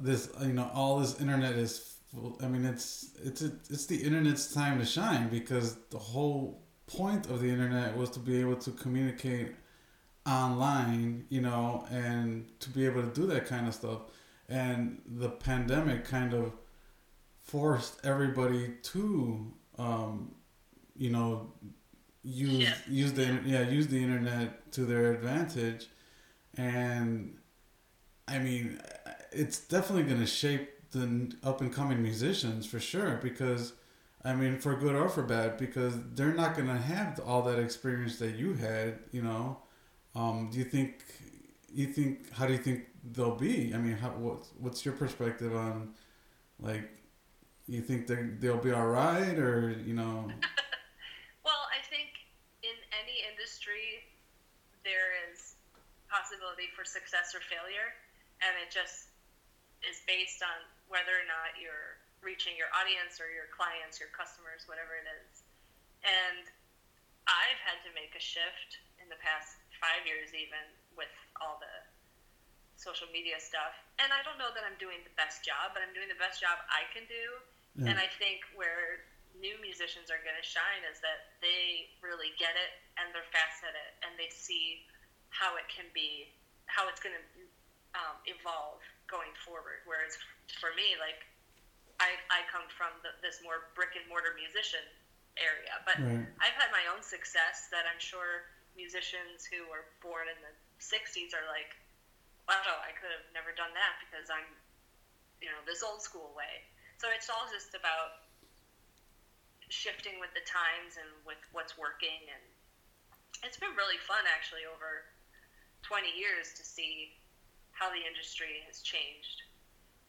Speaker 1: this you know all this internet is full- i mean it's it's it's the internet's time to shine because the whole point of the internet was to be able to communicate online you know and to be able to do that kind of stuff and the pandemic kind of forced everybody to um you know use
Speaker 2: Yeah.
Speaker 1: use the
Speaker 2: yeah
Speaker 1: use the internet to their advantage and i mean it's definitely going to shape the up and coming musicians for sure because i mean for good or for bad because they're not going to have all that experience that you had you know? Um, do you think you think how do you think they'll be? I mean how, what, what's your perspective on like you think they they'll be all right or you know? *laughs*
Speaker 2: Well, I think in any industry there is possibility for success or failure, and it just is based on whether or not you're reaching your audience or your clients, your customers, whatever it is. And I've had to make a shift in the past five years, even with all the social media stuff. And I don't know that I'm doing the best job, but I'm doing the best job I can do.
Speaker 1: Yeah.
Speaker 2: And I think where new musicians are going to shine is that they really get it and they're fast at it and they see how it can be, how it's going to um, evolve going forward. Whereas for me, like, I, I come from the, this more brick and mortar musician area, but
Speaker 1: right
Speaker 2: I've had my own success that I'm sure musicians who were born in the 60s are like, wow, I could have never done that because I'm, you know, this old school way. So it's all just about shifting with the times and with what's working. And it's been really fun actually over 20 years to see how the industry has changed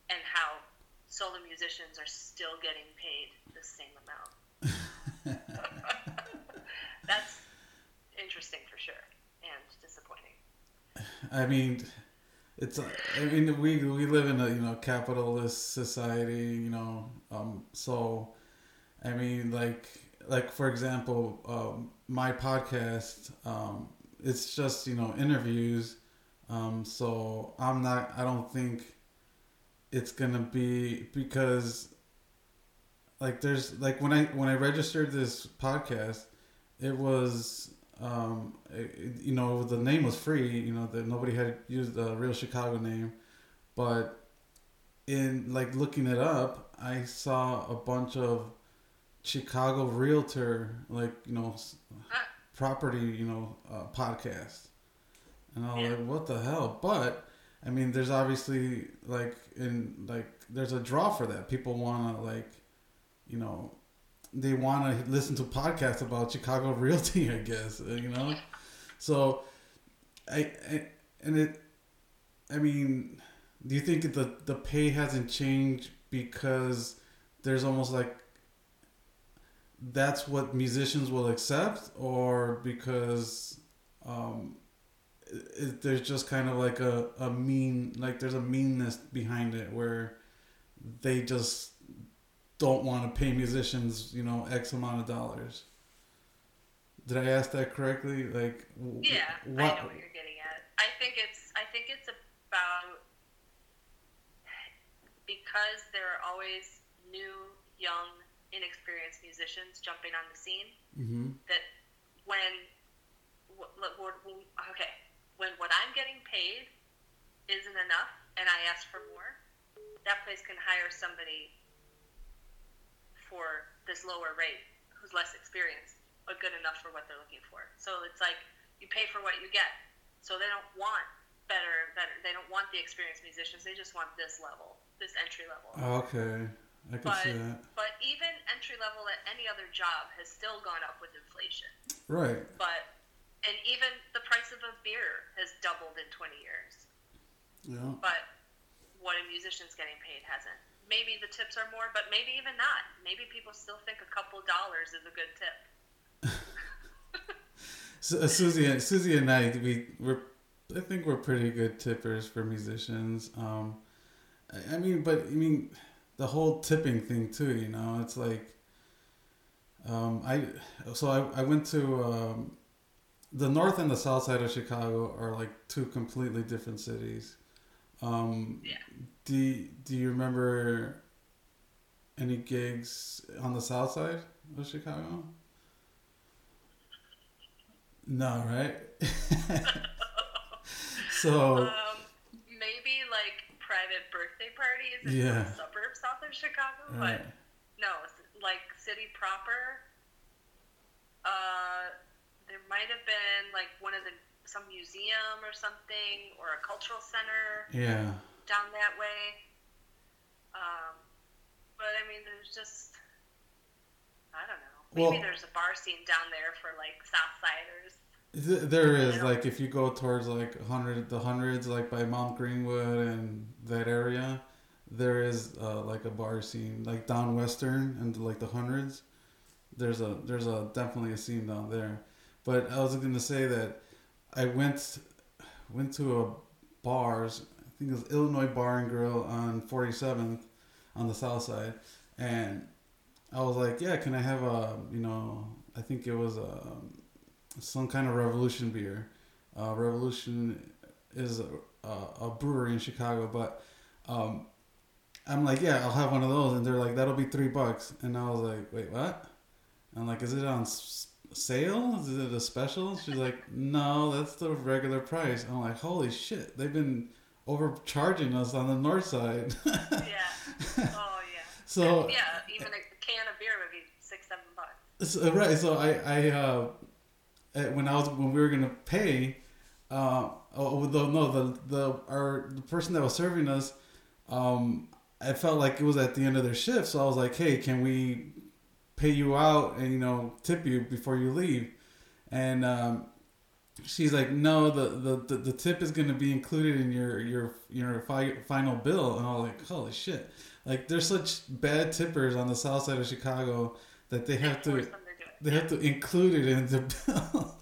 Speaker 2: and how solo musicians are still getting paid the same amount. *laughs* That's interesting for sure and disappointing.
Speaker 1: I mean, it's. I mean, we we live in a you know capitalist society. You know, um. So, I mean, like like for example, um, my podcast. Um, it's just you know interviews. Um. So I'm not. I don't think it's gonna be because. Like there's like when I when I registered this podcast, it was um, it, you know, the name was free. You know, that nobody had used the real Chicago name, but in like looking it up, I saw a bunch of Chicago realtor, like you know, property, you know, uh, podcast, and I was
Speaker 2: Yeah.
Speaker 1: like, what the hell? But I mean, there's obviously like in like there's a draw for that. People want to like, you know, they want to listen to podcasts about Chicago *laughs* realty, I guess, uh, you know. So, I, I and it, I mean, do you think the the pay hasn't changed because there's almost like that's what musicians will accept, or because um, it, there's just kind of like a, a mean like there's a meanness behind it where they just don't want to pay musicians, you know, X amount of dollars. Did I ask that correctly? Like,
Speaker 2: Yeah, I know what you're getting at. I think it's I think it's about because there are always new young inexperienced musicians jumping on the scene.
Speaker 1: Mm-hmm.
Speaker 2: That when, wh- wh- wh- okay, when what I'm getting paid isn't enough and I ask for more, that place can hire somebody for this lower rate who's less experienced but good enough for what they're looking for. So it's like you pay for what you get. So they don't want better, better. They don't want the experienced musicians. They just want this level, this entry level.
Speaker 1: Okay, I can
Speaker 2: but
Speaker 1: see that.
Speaker 2: but even entry level at any other job has still gone up with inflation.
Speaker 1: Right.
Speaker 2: But and even the price of a beer has doubled in 20 years.
Speaker 1: Yeah.
Speaker 2: But what a musician's getting paid hasn't. Maybe the tips are more, but maybe even not. Maybe people still think a couple dollars is a good tip.
Speaker 1: So, uh, Susie, and- Susie and I, we we're, I think we're pretty good tippers for musicians. Um, I, I mean, but I mean, the whole tipping thing too. You know, it's like, um, I so I, I went to um, the north and the south side of Chicago are like two completely different cities. Um,
Speaker 2: Yeah.
Speaker 1: Do Do you remember any gigs on the south side of Chicago? No, right? *laughs* so
Speaker 2: Um, maybe like private birthday parties in
Speaker 1: Yeah.
Speaker 2: some suburbs south of Chicago,
Speaker 1: right.
Speaker 2: but no, like city proper. Uh, might have been like one of the some museum or something or a cultural center
Speaker 1: yeah,
Speaker 2: down that way. Um, but I mean, there's just I don't know. Maybe
Speaker 1: Well-
Speaker 2: there's a bar scene down there for like Southsiders.
Speaker 1: Th- there is like if you go towards like hundred the hundreds like by Mount Greenwood and that area, there is uh, like a bar scene like down western and like the hundreds. There's a there's a definitely a scene down there, but I was gonna say that I went went to a bars I think it was Illinois Bar and Grill on 47th on the south side, and I was like, yeah, can I have a you know I think it was a some kind of Revolution beer. Uh, Revolution is a, a, a brewery in Chicago, but um, I'm like, yeah, I'll have one of those, and they're like, that'll be three bucks, and I was like, wait, what? I'm like, is it on sale? Is it a special? She's like, no, that's the regular price. I'm like, holy shit, they've been overcharging us on the north side.
Speaker 2: Yeah. *laughs* Oh yeah.
Speaker 1: so
Speaker 2: yeah, even a can of beer would be six, seven bucks.
Speaker 1: So, right. So I, I, uh, uh, when I was when we were gonna pay, uh, oh the, no the the our the person that was serving us, um, I felt like it was at the end of their shift, so I was like, hey, can we pay you out and you know tip you before you leave, and um, she's like, no, the, the, the, the tip is gonna be included in your your your fi- final bill, and I was like, holy shit, like there's such bad tippers on the south side of Chicago that they have to
Speaker 2: Force them to do it.
Speaker 1: they have to include it in the *laughs* bill.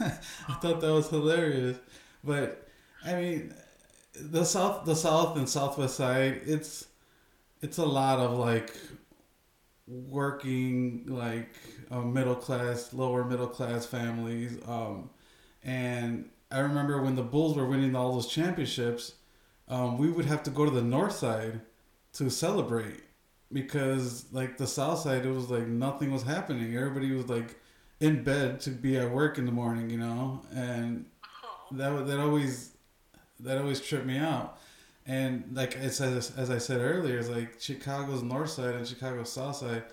Speaker 1: I thought that was hilarious, but I mean, the south, the south and southwest side, it's it's a lot of like working, like uh, middle class, lower middle class families, um, and I remember when the Bulls were winning all those championships, um, we would have to go to the north side to celebrate because like the south side it was like nothing was happening. Everybody was like in bed to be at work in the morning you know? And
Speaker 2: Oh,
Speaker 1: that that always that always tripped me out and like as, as, as i said earlier it's like chicago's north side and chicago's south side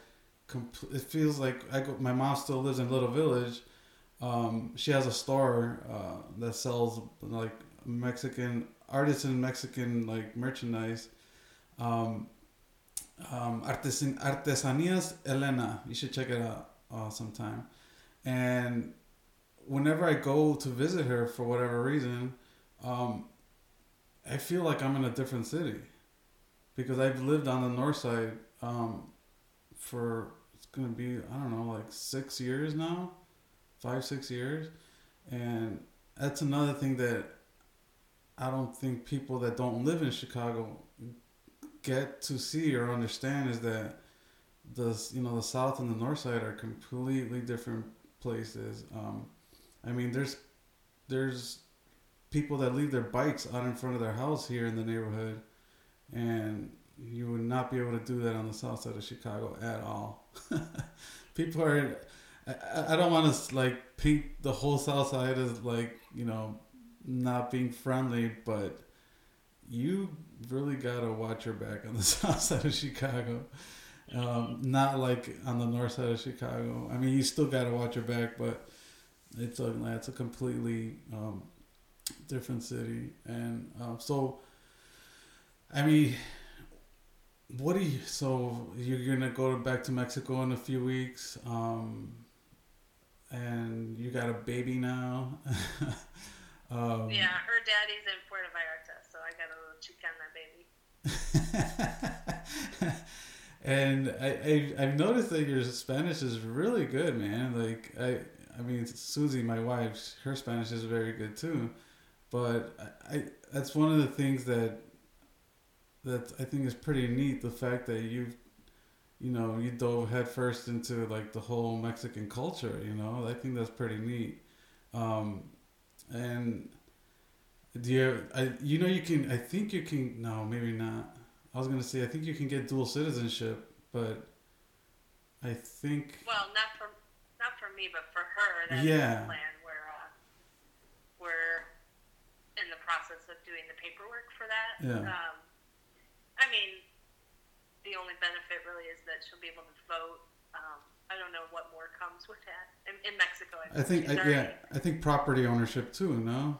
Speaker 1: it feels like I go, my mom still lives in little village um, she has a store uh, that sells like mexican artisan mexican like merchandise um, um, Artesan- Artesanías Elena. You should check it out uh, sometime. And whenever I go to visit her for whatever reason, um, I feel like I'm in a different city because I've lived on the north side um, for it's gonna be I don't know like six years now, five six years, and that's another thing that I don't think people that don't live in Chicago get to see or understand is that the you know the south and the north side are completely different places. Um, I mean, there's there's people that leave their bikes out in front of their house here in the neighborhood, and you would not be able to do that on the south side of Chicago at all. *laughs* people are. I, I don't want to like paint the whole South Side as like you know not being friendly, but you really gotta watch your back on the *laughs* South Side of Chicago. Um, not like on the North Side of Chicago. I mean, you still gotta watch your back, but it's a it's a completely um, different city, and um, so I mean, what do you? So you're gonna go back to Mexico in a few weeks, um, and you got a baby now. *laughs*
Speaker 2: um, yeah, her daddy's in Puerto Vallarta, so I got a little Chicana baby. *laughs*
Speaker 1: and I, I I've noticed that your Spanish is really good, man. Like I I mean Susie, my wife, her Spanish is very good too. But I, I that's one of the things that that I think is pretty neat. The fact that you, you know, you dove headfirst into like the whole Mexican culture. You know, I think that's pretty neat. Um, and do you? I you know you can. I think you can. No, maybe not. I was gonna say I think you can get dual citizenship, but I think.
Speaker 2: Well, not for not for me, but for her. That's
Speaker 1: yeah.
Speaker 2: Plan where uh, we're in the process of doing the paperwork for that.
Speaker 1: Yeah.
Speaker 2: Um, I mean, the only benefit really is that she'll be able to vote. Um, I don't know what more comes with that in, in Mexico.
Speaker 1: I, I think, I, yeah, I think property ownership too. No.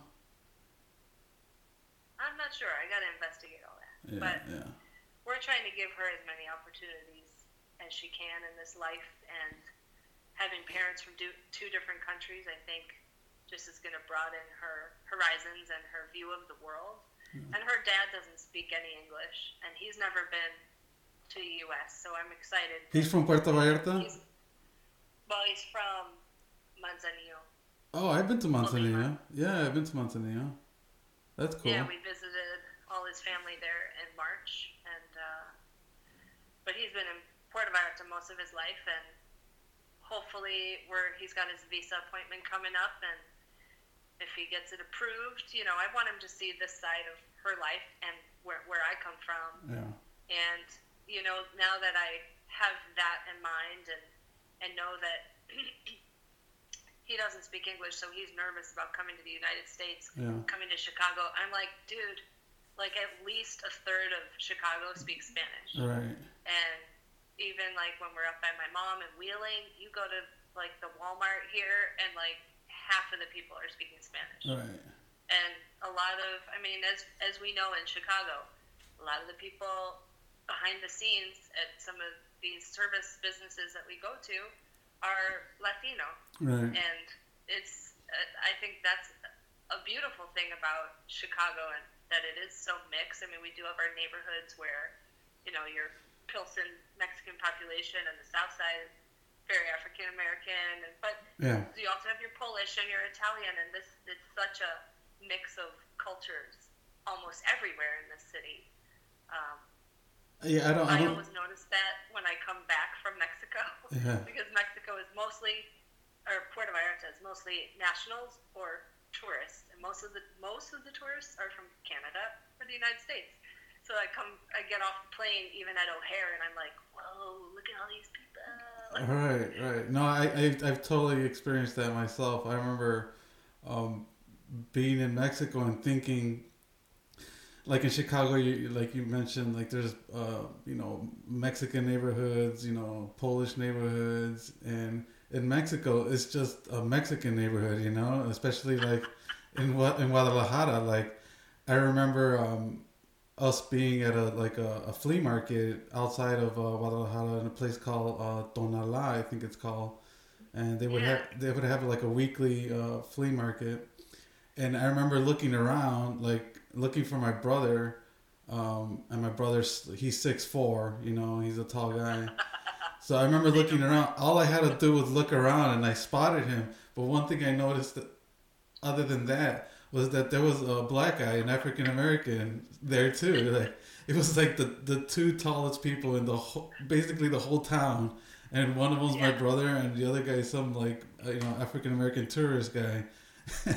Speaker 2: I'm not sure. I got to investigate all that.
Speaker 1: Yeah,
Speaker 2: but
Speaker 1: yeah.
Speaker 2: we're trying to give her as many opportunities as she can in this life, and having parents from do, two different countries, I think, just is going to broaden her horizons and her view of the world. Mm-hmm. And her dad doesn't speak any English, and he's never been to the U.S., so I'm excited.
Speaker 1: He's from Puerto Vallarta?
Speaker 2: He's, well, he's from Manzanillo.
Speaker 1: Oh, I've been to Manzanillo. Yeah, I've been to Manzanillo. That's cool.
Speaker 2: Yeah, we visited all his family there in March, and uh, but he's been in Puerto Vallarta most of his life, and hopefully, where he's got his visa appointment coming up, and if he gets it approved, you know, I want him to see this side of her life and where, where I come from.
Speaker 1: Yeah.
Speaker 2: And, you know, now that I have that in mind and, and know that *clears throat* he doesn't speak English, so he's nervous about coming to the United States,
Speaker 1: yeah.
Speaker 2: coming to Chicago, I'm like, dude, like at least a third of Chicago speaks Spanish.
Speaker 1: Right.
Speaker 2: And even like when we're up by my mom in Wheeling, you go to like the Walmart here and like half of the people are speaking Spanish.
Speaker 1: Right.
Speaker 2: And a lot of, I mean, as as we know in Chicago, a lot of the people behind the scenes at some of these service businesses that we go to are Latino.
Speaker 1: Right.
Speaker 2: And it's, uh, I think that's a beautiful thing about Chicago and that it is so mixed. I mean, we do have our neighborhoods where, you know, your Pilsen Mexican population and the South Side very African American, but
Speaker 1: yeah.
Speaker 2: you also have your Polish and your Italian, and this it's such a mix of cultures almost everywhere in this city. Um,
Speaker 1: yeah, I don't. I, don't,
Speaker 2: always notice that when I come back from Mexico, *laughs*
Speaker 1: yeah. *laughs*
Speaker 2: because Mexico is mostly, or Puerto Vallarta is mostly nationals or tourists, and most of the most of the tourists are from Canada or the United States. So I come, I get off the plane even at O'Hare, and I'm like, whoa, look at all these people.
Speaker 1: Right, right. No, I, I I've totally experienced that myself. I remember um, being in Mexico and thinking, like in Chicago, you like you mentioned, like there's uh, you know Mexican neighborhoods, you know Polish neighborhoods, and in Mexico, it's just a Mexican neighborhood, you know, especially like in what in Guadalajara. Like I remember um, us being at a like a, a flea market outside of uh, Guadalajara in a place called uh, Tonala, I think it's called, and they would
Speaker 2: yeah.
Speaker 1: have they would have like a weekly uh, flea market, and I remember looking around like looking for my brother, um, and my brother's he's six four, you know, he's a tall guy. *laughs* So I remember looking around. All I had to do was look around, and I spotted him. But one thing I noticed, that, other than that, was that there was a black guy, an African American, there too. Like it was like the the two tallest people in the whole, basically the whole town, and one of them's yeah. my brother, and the other guy is some like uh, you know African American tourist guy. *laughs* and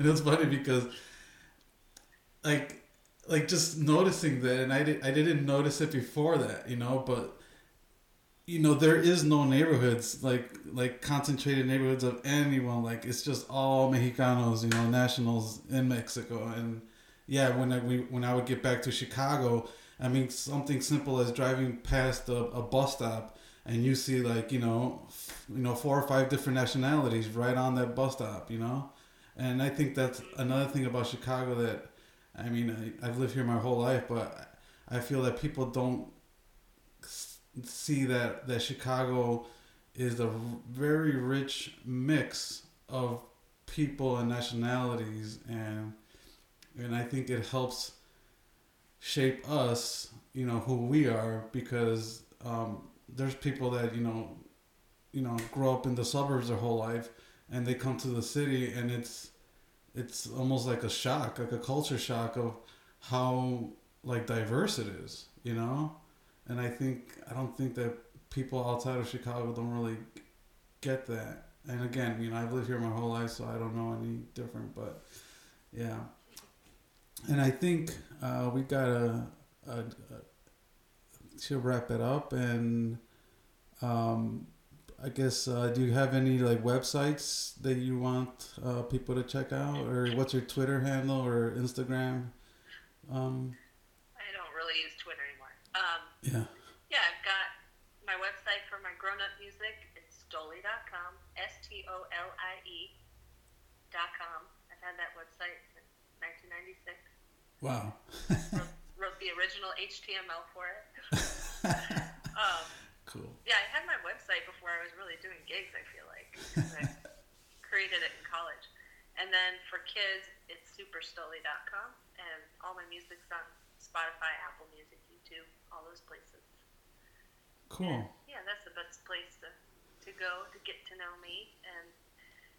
Speaker 1: it's funny because like like just noticing that, and I did I didn't notice it before that, you know, but you know there is no neighborhoods like like concentrated neighborhoods of anyone. Like it's just all mexicanos you know nationals in mexico. And yeah when I, we, when I would get back to chicago i mean something simple as driving past a, a bus stop and you see like you know you know four or five different nationalities right on that bus stop you know? And i think that's another thing about chicago that i mean I, i've lived here my whole life but i feel that people don't see that that Chicago is a very rich mix of people and nationalities and and I think it helps shape us, you know, who we are because um, there's people that you know, you know, grow up in the suburbs their whole life and they come to the city and it's it's almost like a shock, like a culture shock of how like diverse it is, you know and I think I don't think that people outside of Chicago don't really get that. And again, you know, I've lived here my whole life, so I don't know any different. But yeah, and I think uh, we got a, a, a wrap it up. And um, I guess uh, do you have any like websites that you want uh, people to check out, or what's your Twitter handle or Instagram? Um,
Speaker 2: yeah. Yeah, I've got my website for my grown up music. It's stolie.com, S T O L I E.com. I've had that website since 1996.
Speaker 1: Wow.
Speaker 2: wrote, wrote, the original HTML for it. *laughs* um,
Speaker 1: cool.
Speaker 2: Yeah, I had my website before I was really doing gigs, I feel like. I created it in college. And then for kids, it's superstolie.com, and all my music's on Spotify, Apple Music, those places.
Speaker 1: Cool.
Speaker 2: And, yeah, that's the best place to, to go to get to know me. And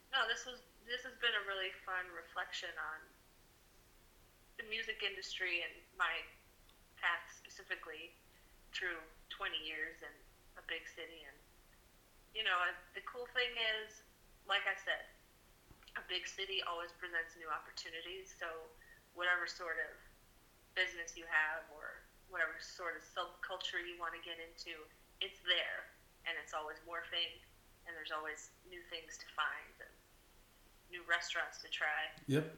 Speaker 2: no, this was this has been a really fun reflection on the music industry and my path specifically through 20 years in a big city. And you know, the cool thing is, like I said, a big city always presents new opportunities. So whatever sort of business you have or whatever sort of subculture you want to get into, it's there and it's always morphing and there's always new things to find and new restaurants to try.
Speaker 1: Yep.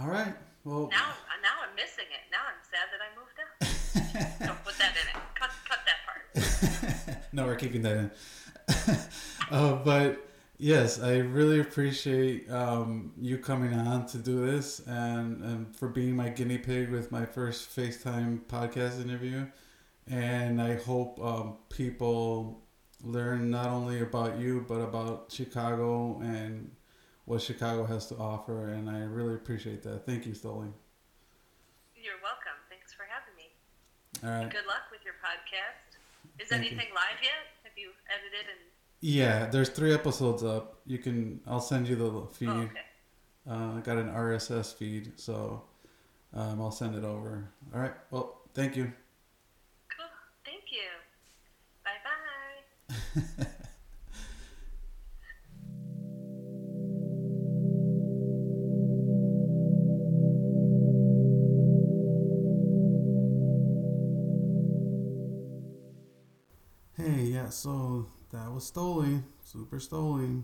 Speaker 1: All right. Well.
Speaker 2: Now, now I'm missing it. Now I'm sad that I moved out. *laughs* Don't put that in it. Cut, cut that part. *laughs*
Speaker 1: no, we're keeping that in. *laughs* uh, but Yes, I really appreciate um, you coming on to do this and, and for being my guinea pig with my first FaceTime podcast interview. And I hope um, people learn not only about you, but about Chicago and what Chicago has to offer. And I really appreciate that. Thank you, Stolie.
Speaker 2: You're welcome. Thanks for having me.
Speaker 1: All right.
Speaker 2: Good luck with your podcast. Is Thank anything you. live yet? Have you edited and
Speaker 1: yeah, there's three episodes up. You can. I'll send you the feed. Oh,
Speaker 2: okay.
Speaker 1: Uh, I got an RSS feed, so um, I'll send it over. All right. Well, thank you.
Speaker 2: Cool. Thank you. Bye bye. *laughs*
Speaker 1: hey, yeah. So that was Stolie, Super Stolie.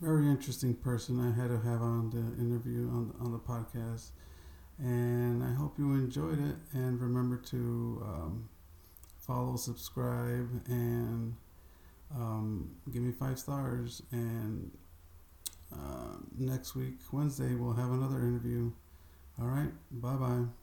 Speaker 1: Very interesting person I had to have on the interview on the, on the podcast. And I hope you enjoyed it. And remember to um, follow, subscribe, and um, give me five stars. And uh, next week, Wednesday, we'll have another interview. All right. Bye bye.